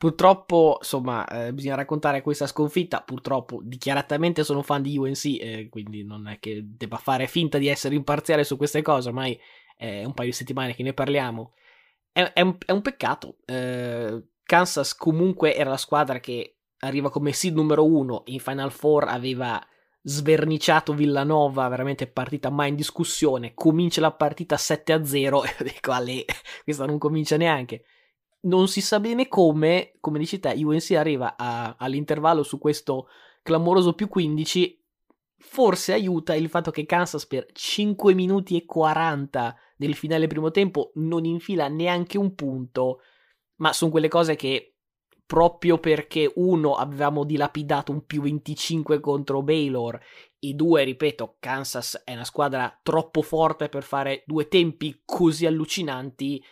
Purtroppo, insomma, eh, bisogna raccontare questa sconfitta. Purtroppo, dichiaratamente sono fan di UNC, eh, quindi non è che debba fare finta di essere imparziale su queste cose. Ormai è un paio di settimane che ne parliamo. È, è, un, è un, peccato. Eh, Kansas comunque era la squadra che arriva come seed numero uno. In Final Four aveva sverniciato Villanova, veramente partita mai in discussione. Comincia la partita 7 a 0 [laughs] e dico, Ale, questa non comincia neanche. Non si sa bene come, come dici te, UNC arriva a, all'intervallo su questo clamoroso più 15 forse aiuta il fatto che Kansas per 5 minuti e 40 del finale primo tempo non infila neanche un punto, ma sono quelle cose che proprio perché uno avevamo dilapidato un più 25 contro Baylor e due, ripeto, Kansas è una squadra troppo forte per fare due tempi così allucinanti.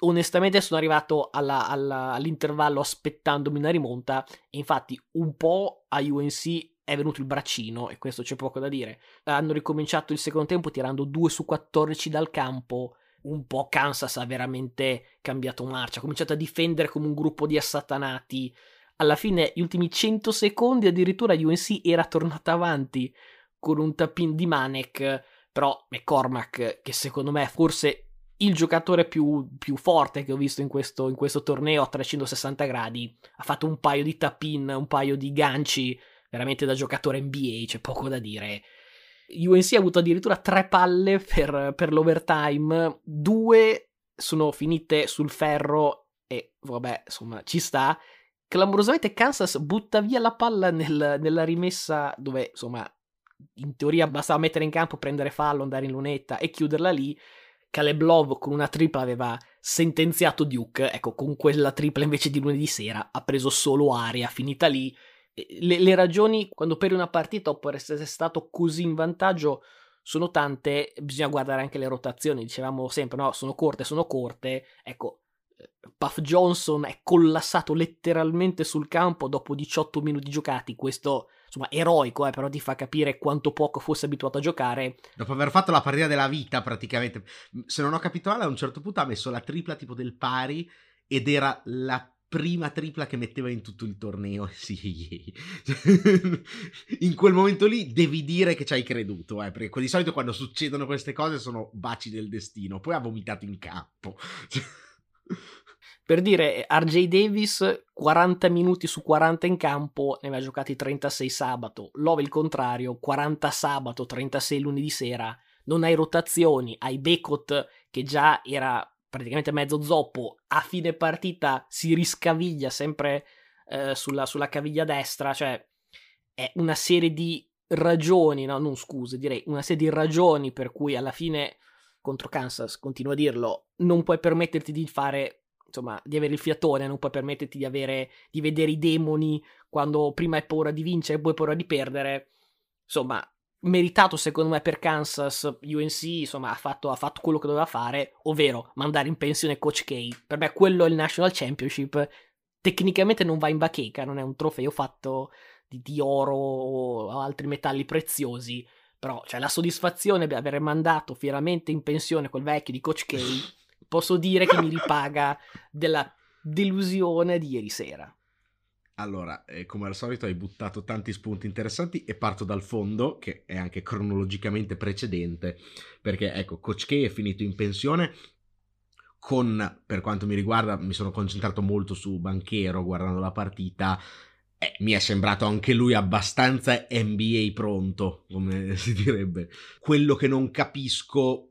Onestamente sono arrivato alla, alla, all'intervallo aspettandomi una rimonta e infatti un po' a UNC è venuto il braccino e questo c'è poco da dire. Hanno ricominciato il secondo tempo tirando 2 su 14 dal campo. Un po' Kansas ha veramente cambiato marcia, ha cominciato a difendere come un gruppo di assatanati. Alla fine, gli ultimi 100 secondi, addirittura UNC era tornata avanti con un tapin di Manek. Però McCormack, che secondo me è forse il giocatore più, più forte che ho visto in questo, in questo torneo a 360 gradi, ha fatto un paio di tapin, un paio di ganci veramente da giocatore NBA, c'è poco da dire. UNC ha avuto addirittura tre palle per, per l'overtime, due sono finite sul ferro e vabbè, insomma, ci sta. Clamorosamente Kansas butta via la palla nel, nella rimessa dove, insomma, in teoria bastava mettere in campo, prendere fallo, andare in lunetta e chiuderla lì. Caleb Love con una tripla aveva sentenziato Duke, ecco, con quella tripla invece di lunedì sera ha preso solo aria, finita lì le, le ragioni quando per una partita o per essere stato così in vantaggio sono tante, bisogna guardare anche le rotazioni, dicevamo sempre, no, sono corte, sono corte, ecco, eh, Puff Johnson è collassato letteralmente sul campo dopo 18 minuti giocati, questo insomma eroico, eh, però ti fa capire quanto poco fosse abituato a giocare. Dopo aver fatto la partita della vita praticamente, se non ho capito male a un certo punto ha messo la tripla tipo del pari ed era la prima tripla che metteva in tutto il torneo. [laughs] Sì, in quel momento lì devi dire che ci hai creduto, eh, perché di solito quando succedono queste cose sono baci del destino. Poi ha vomitato in campo. Per dire, RJ Davis 40 minuti su 40 in campo, ne aveva giocati 36 sabato. Love il contrario, 40 sabato, 36 lunedì sera. Non hai rotazioni, hai Becot che già era praticamente mezzo zoppo, a fine partita si riscaviglia sempre eh, sulla, sulla caviglia destra, cioè è una serie di ragioni, no, non scuse, direi una serie di ragioni per cui alla fine contro Kansas, continuo a dirlo, non puoi permetterti di fare insomma, di avere il fiatone, non puoi permetterti di avere, di vedere i demoni quando prima hai paura di vincere e poi hai paura di perdere. Insomma, meritato secondo me per Kansas, UNC, insomma, ha fatto, ha fatto quello che doveva fare, ovvero mandare in pensione Coach K. Per me quello è il National Championship. Tecnicamente non va in bacheca, non è un trofeo fatto di, di oro o altri metalli preziosi, però cioè, la soddisfazione di aver mandato fieramente in pensione quel vecchio di Coach K posso dire che mi ripaga della delusione di ieri sera. Allora, eh, come al solito hai buttato tanti spunti interessanti e parto dal fondo, che è anche cronologicamente precedente, perché ecco, Coach K è finito in pensione con, per quanto mi riguarda, mi sono concentrato molto su Banchero guardando la partita, eh, mi è sembrato anche lui abbastanza NBA pronto, come [laughs] si direbbe. Quello che non capisco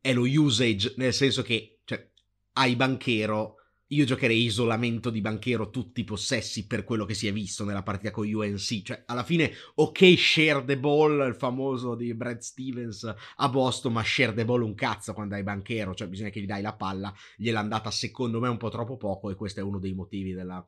è lo usage, nel senso che cioè, hai banchero. Io giocherei isolamento di banchero tutti i possessi per quello che si è visto nella partita con UNC. Cioè, alla fine, ok, share the ball, il famoso di Brad Stevens a Boston, ma share the ball un cazzo quando hai banchero. Cioè, bisogna che gli dai la palla. Gliel'è andata, secondo me, un po' troppo poco, e questo è uno dei motivi della,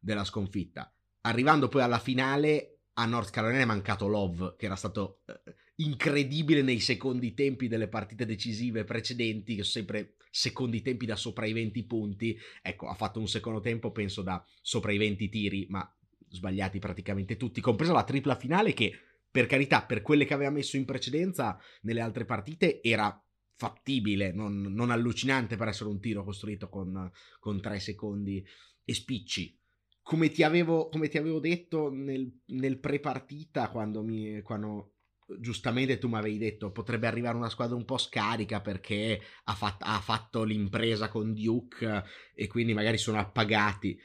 della sconfitta. Arrivando poi alla finale, a North Carolina è mancato Love, che era stato eh, incredibile nei secondi tempi delle partite decisive precedenti, che sono sempre secondi tempi da sopra i 20 punti. Ecco, ha fatto un secondo tempo, penso, da sopra i 20 tiri, ma sbagliati praticamente tutti, compresa la tripla finale che, per carità, per quelle che aveva messo in precedenza nelle altre partite, era fattibile, non, non allucinante per essere un tiro costruito con, con tre secondi e spicci come ti avevo, come ti avevo detto nel, nel pre-partita, quando, mi, quando giustamente tu mi avevi detto potrebbe arrivare una squadra un po' scarica perché ha, fat- ha fatto l'impresa con Duke e quindi magari sono appagati.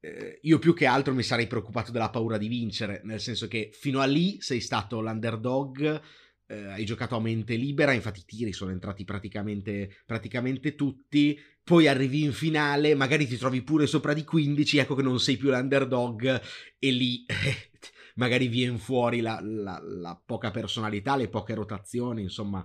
Eh, io più che altro mi sarei preoccupato della paura di vincere, nel senso che fino a lì sei stato l'underdog, eh, hai giocato a mente libera, infatti i tiri sono entrati praticamente, praticamente tutti, poi arrivi in finale, magari ti trovi pure sopra di 15, ecco che non sei più l'underdog e lì [laughs] magari viene fuori la, la, la poca personalità, le poche rotazioni, insomma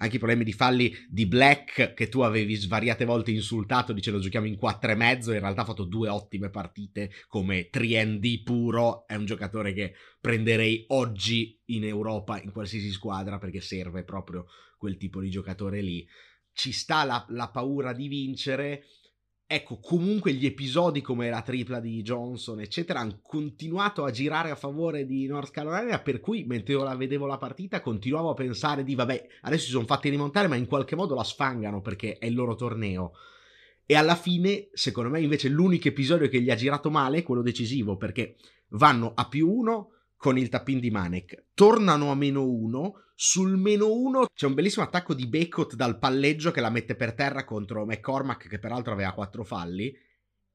anche i problemi di falli di Black che tu avevi svariate volte insultato dicendo giochiamo in 4 e mezzo in realtà ha fatto due ottime partite come 3D puro è un giocatore che prenderei oggi in Europa in qualsiasi squadra perché serve proprio quel tipo di giocatore lì. Ci sta la, la paura di vincere ecco, comunque gli episodi come la tripla di Johnson, eccetera, hanno continuato a girare a favore di North Carolina, per cui mentre io la vedevo la partita continuavo a pensare di, vabbè, adesso si sono fatti rimontare, ma in qualche modo la sfangano perché è il loro torneo. E alla fine, secondo me, invece l'unico episodio che gli ha girato male è quello decisivo, perché vanno a più uno con il tappin di Manek, tornano a meno uno, sul meno uno c'è un bellissimo attacco di Becot dal palleggio che la mette per terra contro McCormack, che peraltro aveva quattro falli.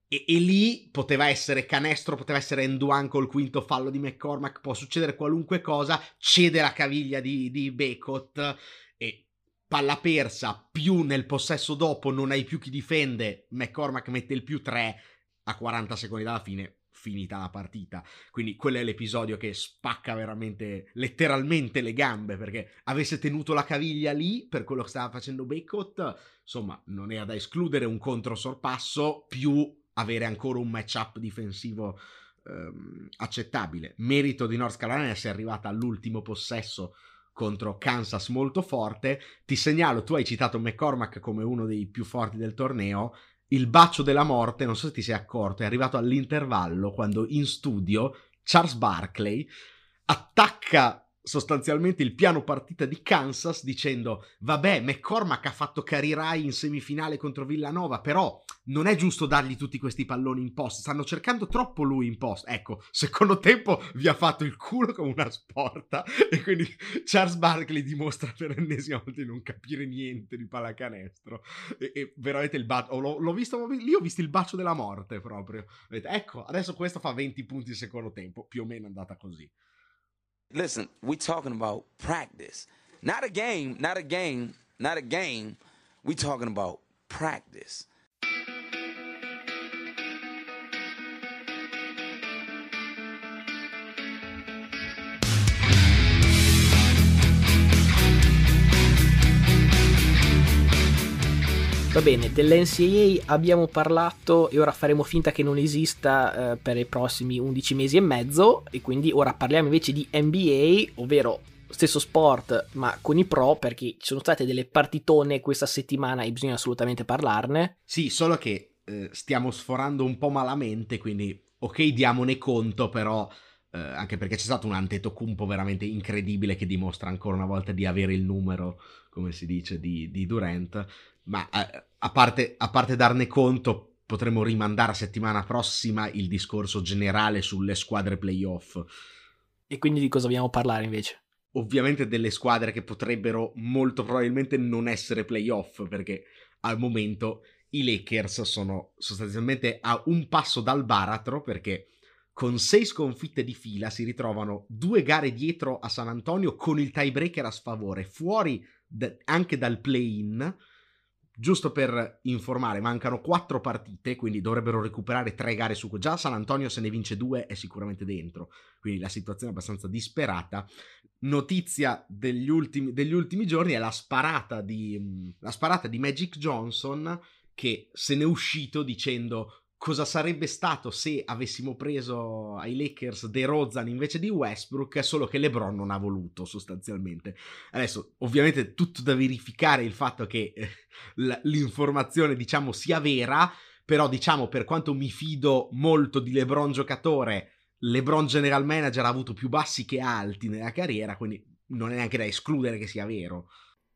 E, e lì poteva essere canestro, poteva essere Enduan col quinto fallo di McCormack, può succedere qualunque cosa. Cede la caviglia di, di Becot e palla persa, più nel possesso dopo non hai più chi difende. McCormack mette il più 3 a 40 secondi dalla fine finita la partita. Quindi quello è l'episodio che spacca veramente, letteralmente le gambe, perché avesse tenuto la caviglia lì per quello che stava facendo Baycott, insomma, non era da escludere un controsorpasso più avere ancora un matchup difensivo ehm, accettabile. Merito di North Carolina essere arrivata all'ultimo possesso contro Kansas molto forte. Ti segnalo, tu hai citato McCormack come uno dei più forti del torneo il bacio della morte, non so se ti sei accorto, è arrivato all'intervallo quando in studio Charles Barkley attacca sostanzialmente il piano partita di Kansas dicendo vabbè McCormack ha fatto Carirai in semifinale contro Villanova però non è giusto dargli tutti questi palloni in post stanno cercando troppo lui in post. Ecco secondo tempo vi ha fatto il culo come una sporta e quindi Charles Barkley dimostra per l'ennesima volta di non capire niente di pallacanestro e, e veramente il bacio l'ho, l'ho, visto lì ho visto il bacio della morte proprio. Ecco adesso questo fa 20 punti in secondo tempo più o meno è andata così listen, we talking about practice. Not a game, not a game, not a game. We talking about practice. Va bene, dell'NCAA abbiamo parlato e ora faremo finta che non esista eh, per i prossimi 11 mesi e mezzo e quindi ora parliamo invece di NBA, ovvero stesso sport ma con i pro perché ci sono state delle partitone questa settimana e bisogna assolutamente parlarne. Sì, solo che eh, stiamo sforando un po' malamente, quindi ok diamone conto però... Eh, anche perché c'è stato un Antetokounmpo veramente incredibile che dimostra ancora una volta di avere il numero, come si dice, di, di Durant. Ma eh, a, parte, a parte darne conto, potremmo rimandare a settimana prossima il discorso generale sulle squadre playoff. E quindi di cosa vogliamo parlare invece? Ovviamente delle squadre che potrebbero molto probabilmente non essere playoff, perché al momento i Lakers sono sostanzialmente a un passo dal baratro, perché con sei sconfitte di fila si ritrovano due gare dietro a San Antonio con il tiebreaker a sfavore, fuori da, anche dal play-in Giusto per informare, mancano quattro partite, quindi dovrebbero recuperare tre gare su già San Antonio se ne vince due è sicuramente dentro, quindi la situazione è abbastanza disperata. Notizia degli ultimi, degli ultimi giorni è la sparata, di, la sparata di Magic Johnson che se n'è uscito dicendo cosa sarebbe stato se avessimo preso ai Lakers De Rozan invece di Westbrook, solo che LeBron non ha voluto sostanzialmente. Adesso, ovviamente, tutto da verificare il fatto che eh, l'informazione, diciamo, sia vera, però, diciamo, per quanto mi fido molto di LeBron giocatore, LeBron general manager ha avuto più bassi che alti nella carriera, quindi non è neanche da escludere che sia vero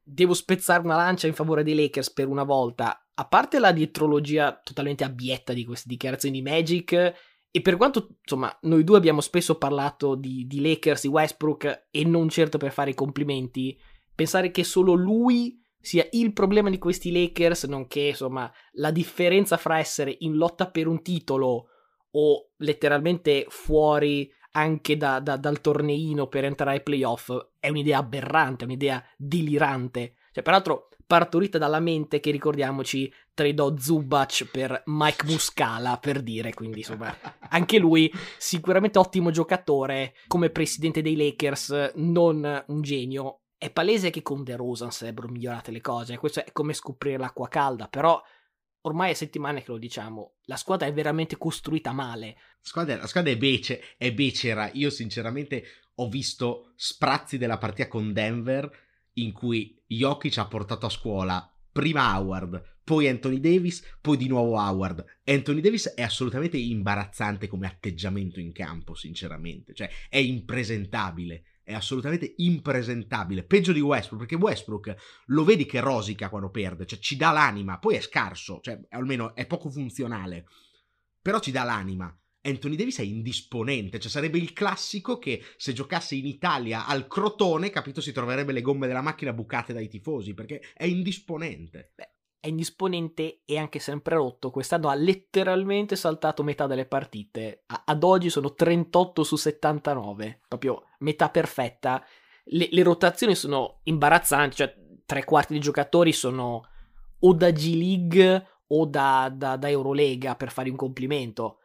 devo spezzare una lancia in favore dei Lakers per una volta. A parte la dietrologia totalmente abietta di queste dichiarazioni di Magic, e per quanto insomma noi due abbiamo spesso parlato di, di Lakers, di Westbrook, e non certo per fare i complimenti, pensare che solo lui sia il problema di questi Lakers, nonché insomma la differenza fra essere in lotta per un titolo o letteralmente fuori anche da, da, dal torneino per entrare ai playoff è un'idea aberrante, un'idea delirante. Cioè, peraltro, partorita dalla mente che ricordiamoci tradò Zubac per Mike Muscala per dire quindi insomma anche lui sicuramente ottimo giocatore come presidente dei Lakers non un genio è palese che con The Rosen sarebbero migliorate le cose questo è come scoprire l'acqua calda però ormai è settimane che lo diciamo, la squadra è veramente costruita male. La squadra, la squadra è, bece, è becera. Io sinceramente ho visto sprazzi della partita con Denver in cui Jokic ha portato a scuola prima Howard, poi Anthony Davis, poi di nuovo Howard. Anthony Davis è assolutamente imbarazzante come atteggiamento in campo, sinceramente, cioè è impresentabile è assolutamente impresentabile, peggio di Westbrook, perché Westbrook lo vedi che rosica quando perde, cioè ci dà l'anima, poi è scarso, cioè almeno è poco funzionale, però ci dà l'anima. Anthony Davis è indisponente, cioè sarebbe il classico che se giocasse in Italia al Crotone, capito, si troverebbe le gomme della macchina bucate dai tifosi, perché è indisponente. Beh, è indisponente e anche sempre rotto. Quest'anno ha letteralmente saltato metà delle partite. Ad oggi sono 38 su 79, proprio metà perfetta. Le, le rotazioni sono imbarazzanti, cioè tre quarti dei giocatori sono o da G League o da, da, da Eurolega per fare un complimento.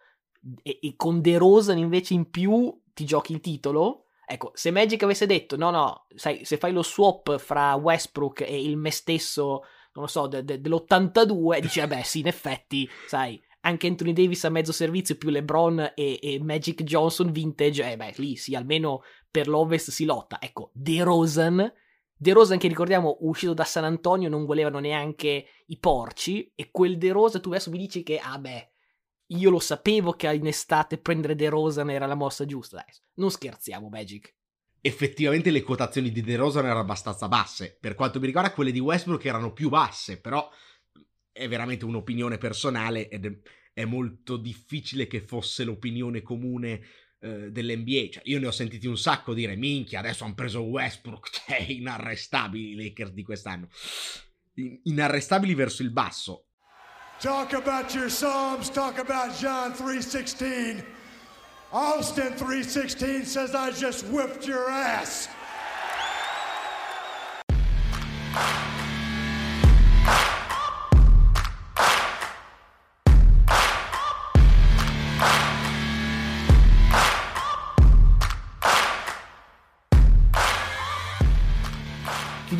E, e con De Rosen invece in più ti giochi il titolo. Ecco, se Magic avesse detto no, no, sai, se fai lo swap fra Westbrook e il me stesso non lo so, de- de- dell'82, dici, vabbè, sì, in effetti, sai, anche Anthony Davis a mezzo servizio più LeBron e, e Magic Johnson vintage, eh beh, lì sì, almeno per l'Ovest si lotta. Ecco, De Rosen, De Rosen che ricordiamo uscito da San Antonio non volevano neanche i porci e quel De Rosen tu adesso mi dici che, ah beh, io lo sapevo che in estate prendere De Rosen era la mossa giusta. Dai, non scherziamo, Magic. Effettivamente le quotazioni di De Rosa erano abbastanza basse. Per quanto mi riguarda, quelle di Westbrook erano più basse, però è veramente un'opinione personale ed è, molto difficile che fosse l'opinione comune eh, dell'NBA. Cioè, io ne ho sentiti un sacco dire: Minchia, adesso hanno preso Westbrook, [laughs] cioè inarrestabili i Lakers di quest'anno. In- inarrestabili verso il basso. Talk about your Psalms, talk about John 3:16. Austin 3:16 says I just whipped your ass.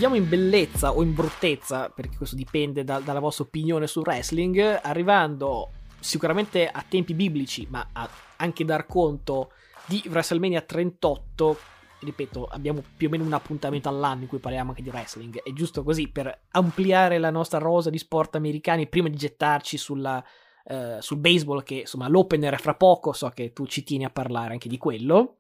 chiudiamo in bellezza o in bruttezza, perché questo dipende da, dalla vostra opinione sul wrestling, arrivando sicuramente a tempi biblici, ma a anche dar conto di WrestleMania 38. Ripeto, abbiamo più o meno un appuntamento all'anno in cui parliamo anche di wrestling. È giusto così per ampliare la nostra rosa di sport americani prima di gettarci sulla, uh, sul baseball, che insomma l'opener fra poco. So che tu ci tieni a parlare anche di quello.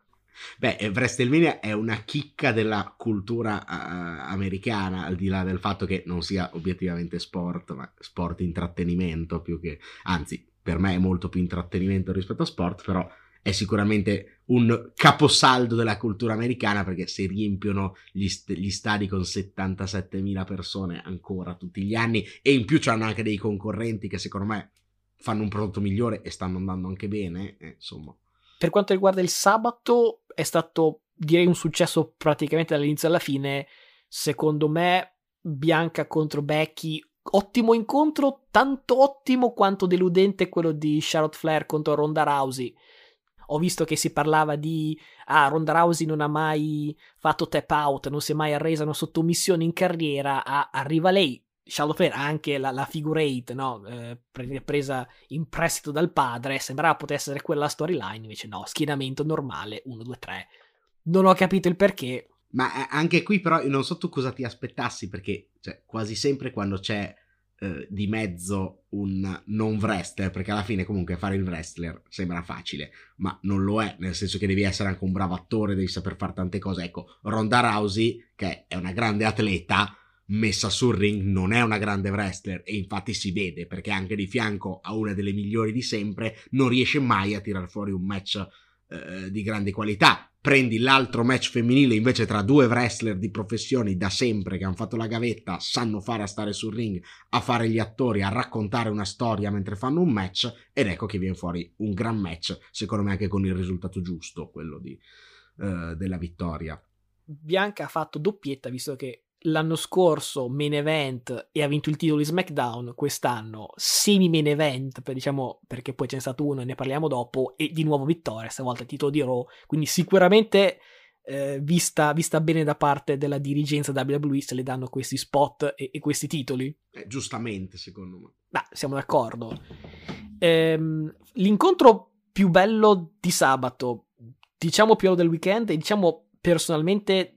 Beh, eh, WrestleMania è una chicca della cultura uh, americana, al di là del fatto che non sia obiettivamente sport, ma sport intrattenimento più che, anzi, per me è molto più intrattenimento rispetto a sport, però è sicuramente un caposaldo della cultura americana perché si riempiono gli, st- gli stadi con 77.000 persone ancora tutti gli anni e in più c'hanno anche dei concorrenti che secondo me fanno un prodotto migliore e stanno andando anche bene, eh, insomma. Per quanto riguarda il sabato, è stato direi un successo praticamente dall'inizio alla fine. Secondo me, Bianca contro Becky, ottimo incontro, tanto ottimo quanto deludente quello di Charlotte Flair contro Ronda Rousey. Ho visto che si parlava di ah, Ronda Rousey non ha mai fatto tap out, non si è mai arresa una sottomissione in carriera, ah, arriva lei, Shadow Flare ha anche la, la figure 8, no? eh, presa in prestito dal padre, sembrava potesse essere quella storyline, invece no, schienamento normale, 1, 2, 3. Non ho capito il perché. Ma eh, anche qui però non so tu cosa ti aspettassi, perché cioè, quasi sempre quando c'è eh, di mezzo un non wrestler, perché alla fine comunque fare il wrestler sembra facile, ma non lo è, nel senso che devi essere anche un bravo attore, devi saper fare tante cose. Ecco, Ronda Rousey, che è una grande atleta, messa sul ring non è una grande wrestler e infatti si vede perché anche di fianco a una delle migliori di sempre non riesce mai a tirar fuori un match eh, di grande qualità. Prendi l'altro match femminile invece tra due wrestler di professioni da sempre che hanno fatto la gavetta, sanno fare a stare sul ring, a fare gli attori, a raccontare una storia mentre fanno un match ed ecco che viene fuori un gran match, secondo me anche con il risultato giusto, quello di, eh, della vittoria. Bianca ha fatto doppietta visto che l'anno scorso main event e ha vinto il titolo di SmackDown, quest'anno semi main event, per, diciamo, perché poi c'è stato uno e ne parliamo dopo, e di nuovo vittoria, stavolta il titolo di Raw, quindi sicuramente eh, vista, vista, bene da parte della dirigenza WWE se le danno questi spot e, e questi titoli. Eh, giustamente, secondo me. Beh, siamo d'accordo. Ehm, l'incontro più bello di sabato, diciamo più bello del weekend, e diciamo personalmente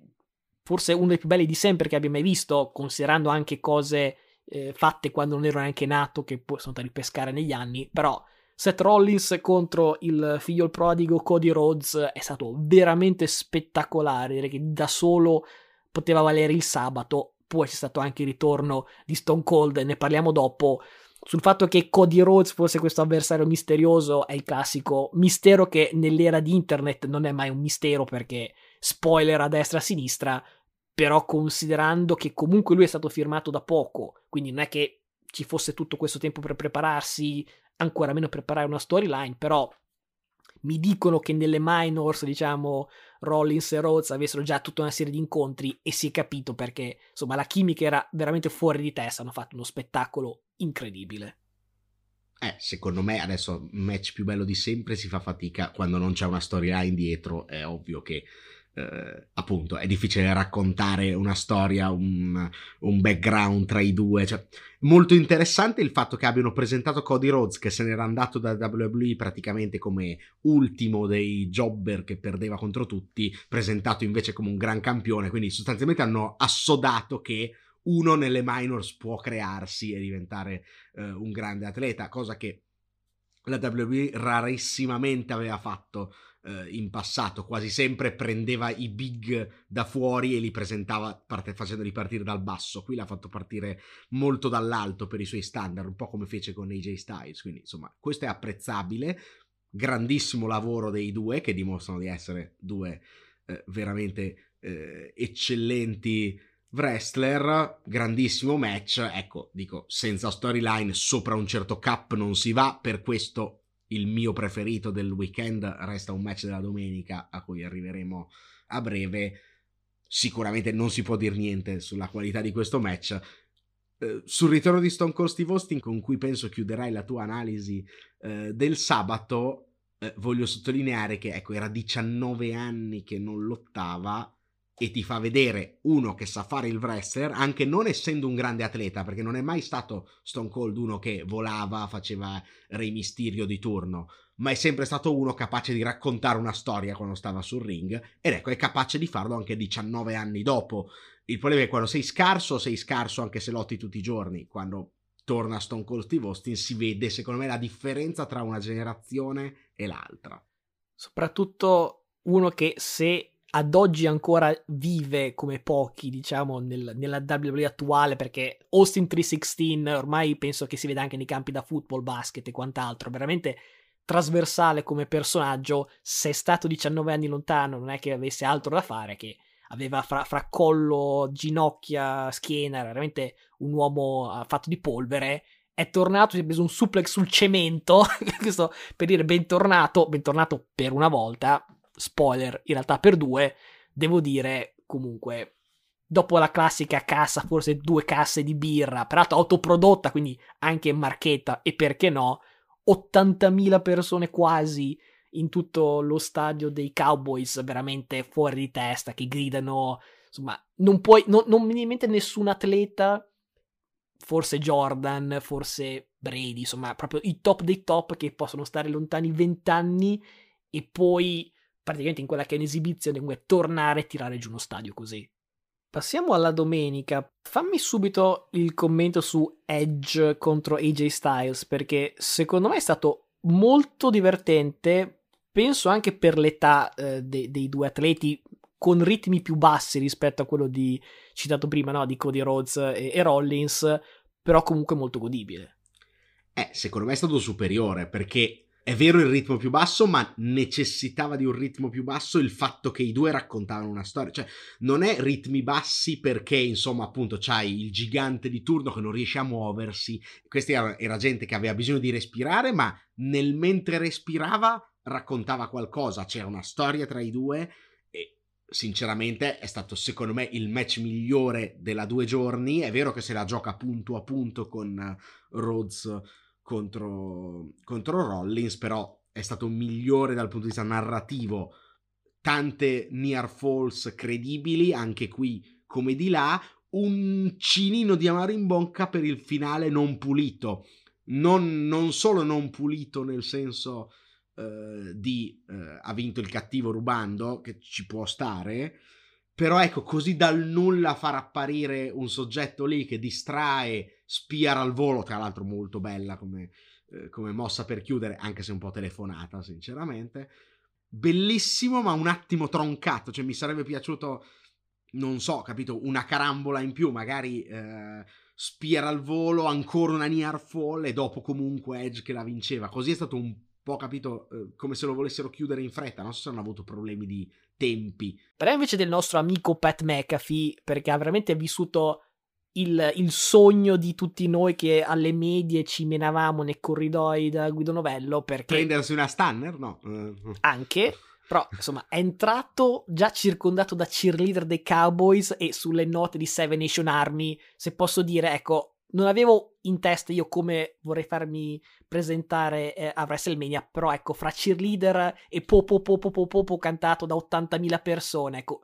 forse uno dei più belli di sempre che abbia mai visto, considerando anche cose eh, fatte quando non ero neanche nato, che poi sono da ripescare negli anni, però Seth Rollins contro il figlio prodigo Cody Rhodes è stato veramente spettacolare, direi che da solo poteva valere il sabato, poi c'è stato anche il ritorno di Stone Cold, ne parliamo dopo, sul fatto che Cody Rhodes fosse questo avversario misterioso è il classico mistero che nell'era di internet non è mai un mistero perché spoiler a destra e a sinistra, però considerando che comunque lui è stato firmato da poco, quindi non è che ci fosse tutto questo tempo per prepararsi, ancora meno preparare una storyline, però mi dicono che nelle minors, diciamo, Rollins e Rhodes avessero già tutta una serie di incontri e si è capito perché, insomma, la chimica era veramente fuori di testa, hanno fatto uno spettacolo incredibile. Eh, secondo me adesso il match più bello di sempre si fa fatica quando non c'è una storyline dietro, è ovvio che eh, appunto è difficile raccontare una storia, un, un, background tra i due. Cioè, molto interessante il fatto che abbiano presentato Cody Rhodes, che se n'era andato da WWE praticamente come ultimo dei jobber che perdeva contro tutti, presentato invece come un gran campione. Quindi sostanzialmente hanno assodato che uno nelle minors può crearsi e diventare eh, un grande atleta, cosa che la WWE rarissimamente aveva fatto eh, in passato, quasi sempre prendeva i big da fuori e li presentava parte, facendoli partire dal basso. Qui l'ha fatto partire molto dall'alto per i suoi standard, un po' come fece con AJ Styles. Quindi, insomma, questo è apprezzabile. Grandissimo lavoro dei due che dimostrano di essere due eh, veramente eh, eccellenti wrestler, grandissimo match, ecco, dico, senza storyline sopra un certo cap non si va, per questo il mio preferito del weekend resta un match della domenica a cui arriveremo a breve. Sicuramente non si può dire niente sulla qualità di questo match. Eh, sul ritorno di Stone Cold Steve Austin, con cui penso chiuderai la tua analisi eh, del sabato, eh, voglio sottolineare che ecco, era 19 anni che non lottava e ti fa vedere uno che sa fare il wrestler, anche non essendo un grande atleta, perché non è mai stato Stone Cold uno che volava, faceva Re Mysterio di turno, ma è sempre stato uno capace di raccontare una storia quando stava sul ring, ed ecco, è capace di farlo anche 19 anni dopo. Il problema è quando sei scarso, sei scarso anche se lotti tutti i giorni, quando torna Stone Cold Steve Austin si vede, secondo me, la differenza tra una generazione e l'altra. Soprattutto uno che se ad oggi ancora vive come pochi, diciamo, nel, nella WWE attuale, perché Austin 316 ormai penso che si veda anche nei campi da football, basket e quant'altro, veramente trasversale come personaggio, se è stato 19 anni lontano, non è che avesse altro da fare, che aveva fra, fra collo, ginocchia, schiena, era veramente un uomo uh, fatto di polvere, è tornato, si è preso un suplex sul cemento, [laughs] questo per dire bentornato, bentornato per una volta, spoiler, in realtà per due, devo dire comunque, dopo la classica cassa, forse due casse di birra, peraltro autoprodotta, quindi anche marchetta, e perché no, 80.000 persone quasi in tutto lo stadio dei Cowboys, veramente fuori di testa, che gridano, insomma, non puoi, no, non mi viene in mente nessun atleta, forse Jordan, forse Brady, insomma, proprio i top dei top che possono stare lontani vent'anni e poi praticamente in quella che è un'esibizione, come tornare e tirare giù uno stadio così. Passiamo alla domenica. Fammi subito il commento su Edge contro AJ Styles, perché secondo me è stato molto divertente. Penso anche per l'età eh, de- dei due atleti, con ritmi più bassi rispetto a quello di citato prima, no? di Cody Rhodes e-, e Rollins, però comunque molto godibile. Eh, secondo me è stato superiore perché è vero il ritmo più basso, ma necessitava di un ritmo più basso il fatto che i due raccontavano una storia. Cioè, non è ritmi bassi perché, insomma, appunto, c'hai il gigante di turno che non riesce a muoversi. Questa era, gente che aveva bisogno di respirare, ma nel mentre respirava raccontava qualcosa. C'era una storia tra i due e sinceramente è stato secondo me il match migliore della due giorni. È vero che se la gioca punto a punto con Rhodes contro, contro Rollins, però è stato migliore dal punto di vista narrativo. Tante near falls credibili, anche qui come di là, un cinino di amaro in bocca per il finale non pulito. Non, non solo non pulito nel senso uh, di uh, ha vinto il cattivo rubando, che ci può stare, però ecco, così dal nulla far apparire un soggetto lì che distrae, spia al volo, tra l'altro molto bella come, eh, come mossa per chiudere, anche se un po' telefonata, sinceramente. Bellissimo, ma un attimo troncato, cioè mi sarebbe piaciuto, non so, capito, una carambola in più, magari eh, spia al volo, ancora una near fall e dopo comunque Edge che la vinceva. Così è stato un po', capito, eh, come se lo volessero chiudere in fretta, non so se hanno avuto problemi di tempi. Però invece del nostro amico Pat McAfee, perché ha veramente vissuto il, il, sogno di tutti noi che alle medie ci menavamo nei corridoi da Guido Novello perché... Prendersi una Stanner? No. Anche, però insomma è entrato già circondato da cheerleader dei Cowboys e sulle note di Seven Nation Army, se posso dire, ecco, non avevo in testa io come vorrei farmi presentare eh, a WrestleMania, però ecco, fra cheerleader e popo popo popo popo cantato da 80.000 persone, ecco,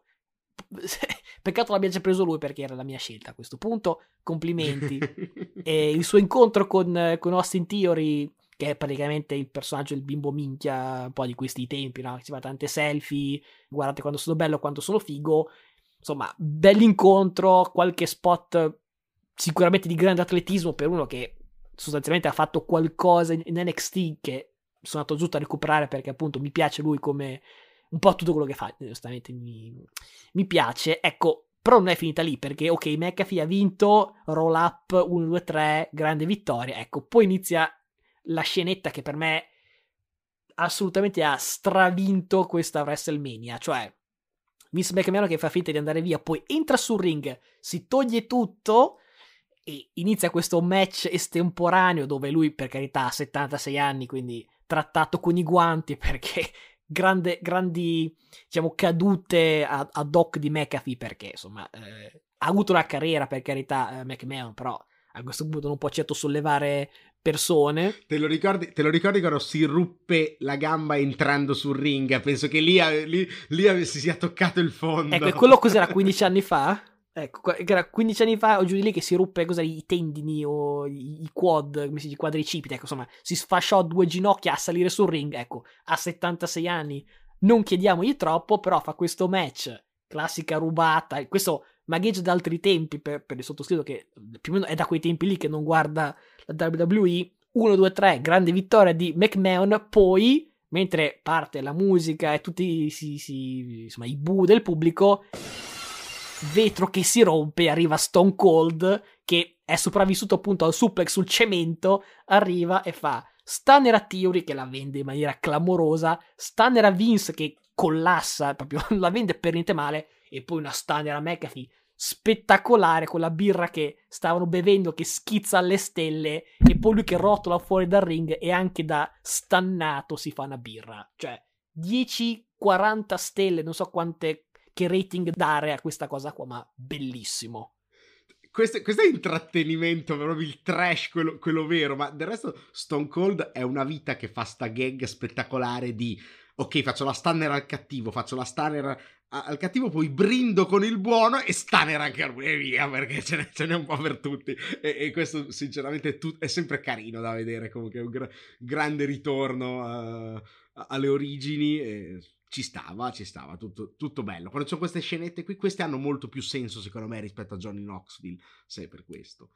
[laughs] peccato l'abbia già preso lui perché era la mia scelta a questo punto, complimenti. [laughs] e il suo incontro con, con Austin Theory, che è praticamente il personaggio del bimbo minchia un po' di questi tempi, no? si fa tante selfie, guardate quando sono bello, quando sono figo, insomma, bell'incontro, qualche spot sicuramente di grande atletismo per uno che sostanzialmente ha fatto qualcosa in NXT che sono andato giusto a recuperare perché appunto mi piace lui come un po' tutto quello che fa, onestamente mi, mi piace. Ecco, però non è finita lì perché, ok, McAfee ha vinto, roll up 1, 2, 3, grande vittoria. Ecco, poi inizia la scenetta che per me assolutamente ha stravinto questa WrestleMania. Cioè, Vince McMahon che fa finta di andare via, poi entra sul ring, si toglie tutto e inizia questo match estemporaneo dove lui, per carità, ha 76 anni, quindi trattato con i guanti [laughs] perché grande, grandi diciamo, cadute ad hoc di McAfee perché insomma eh, ha avuto una carriera per carità eh, McMahon però a questo punto non può certo sollevare persone. Te lo ricordi, te lo ricordi quando si ruppe la gamba entrando sul ring? Penso che lì, lì, lì si sia toccato il fondo. Ecco, quello cos'era 15 anni fa? [laughs] Ecco, che era 15 anni fa o giù di lì che si ruppe cosa, i tendini o i, quad, come si dice, i quadricipiti, ecco, insomma, si sfasciò due ginocchia a salire sul ring, ecco, a 76 anni, non chiediamogli troppo, però fa questo match, classica rubata, questo magheggio da altri tempi per, per il sottoscritto che più o meno è da quei tempi lì che non guarda la WWE, 1, 2, 3, grande vittoria di McMahon, poi mentre parte la musica e tutti si, si, insomma, i bu del pubblico vetro che si rompe, arriva Stone Cold che è sopravvissuto appunto al suplex sul cemento, arriva e fa Stunner a Theory che la vende in maniera clamorosa, Stunner a Vince che collassa, [laughs] proprio la vende per niente male, e poi una Stunner a McAfee spettacolare con la birra che stavano bevendo che schizza alle stelle e poi lui che rotola fuori dal ring e anche da stannato si fa una birra. Cioè 10 40 stelle, non so quante che rating dare a questa cosa qua, ma bellissimo. Questo, questo, è intrattenimento, proprio il trash, quello, quello, vero, ma del resto Stone Cold è una vita che fa sta gag spettacolare di ok, faccio la stunner al cattivo, faccio la stunner al cattivo, poi brindo con il buono e stunner anche a lui e via, perché ce n'è, ce n'è, un po' per tutti. E, e questo sinceramente è, tu, è, sempre carino da vedere, comunque è un gra- grande ritorno uh, alle origini. E ci stava, ci stava, tutto, tutto bello. Quando c'ho queste scenette qui, queste hanno molto più senso secondo me rispetto a Johnny Knoxville, se è per questo.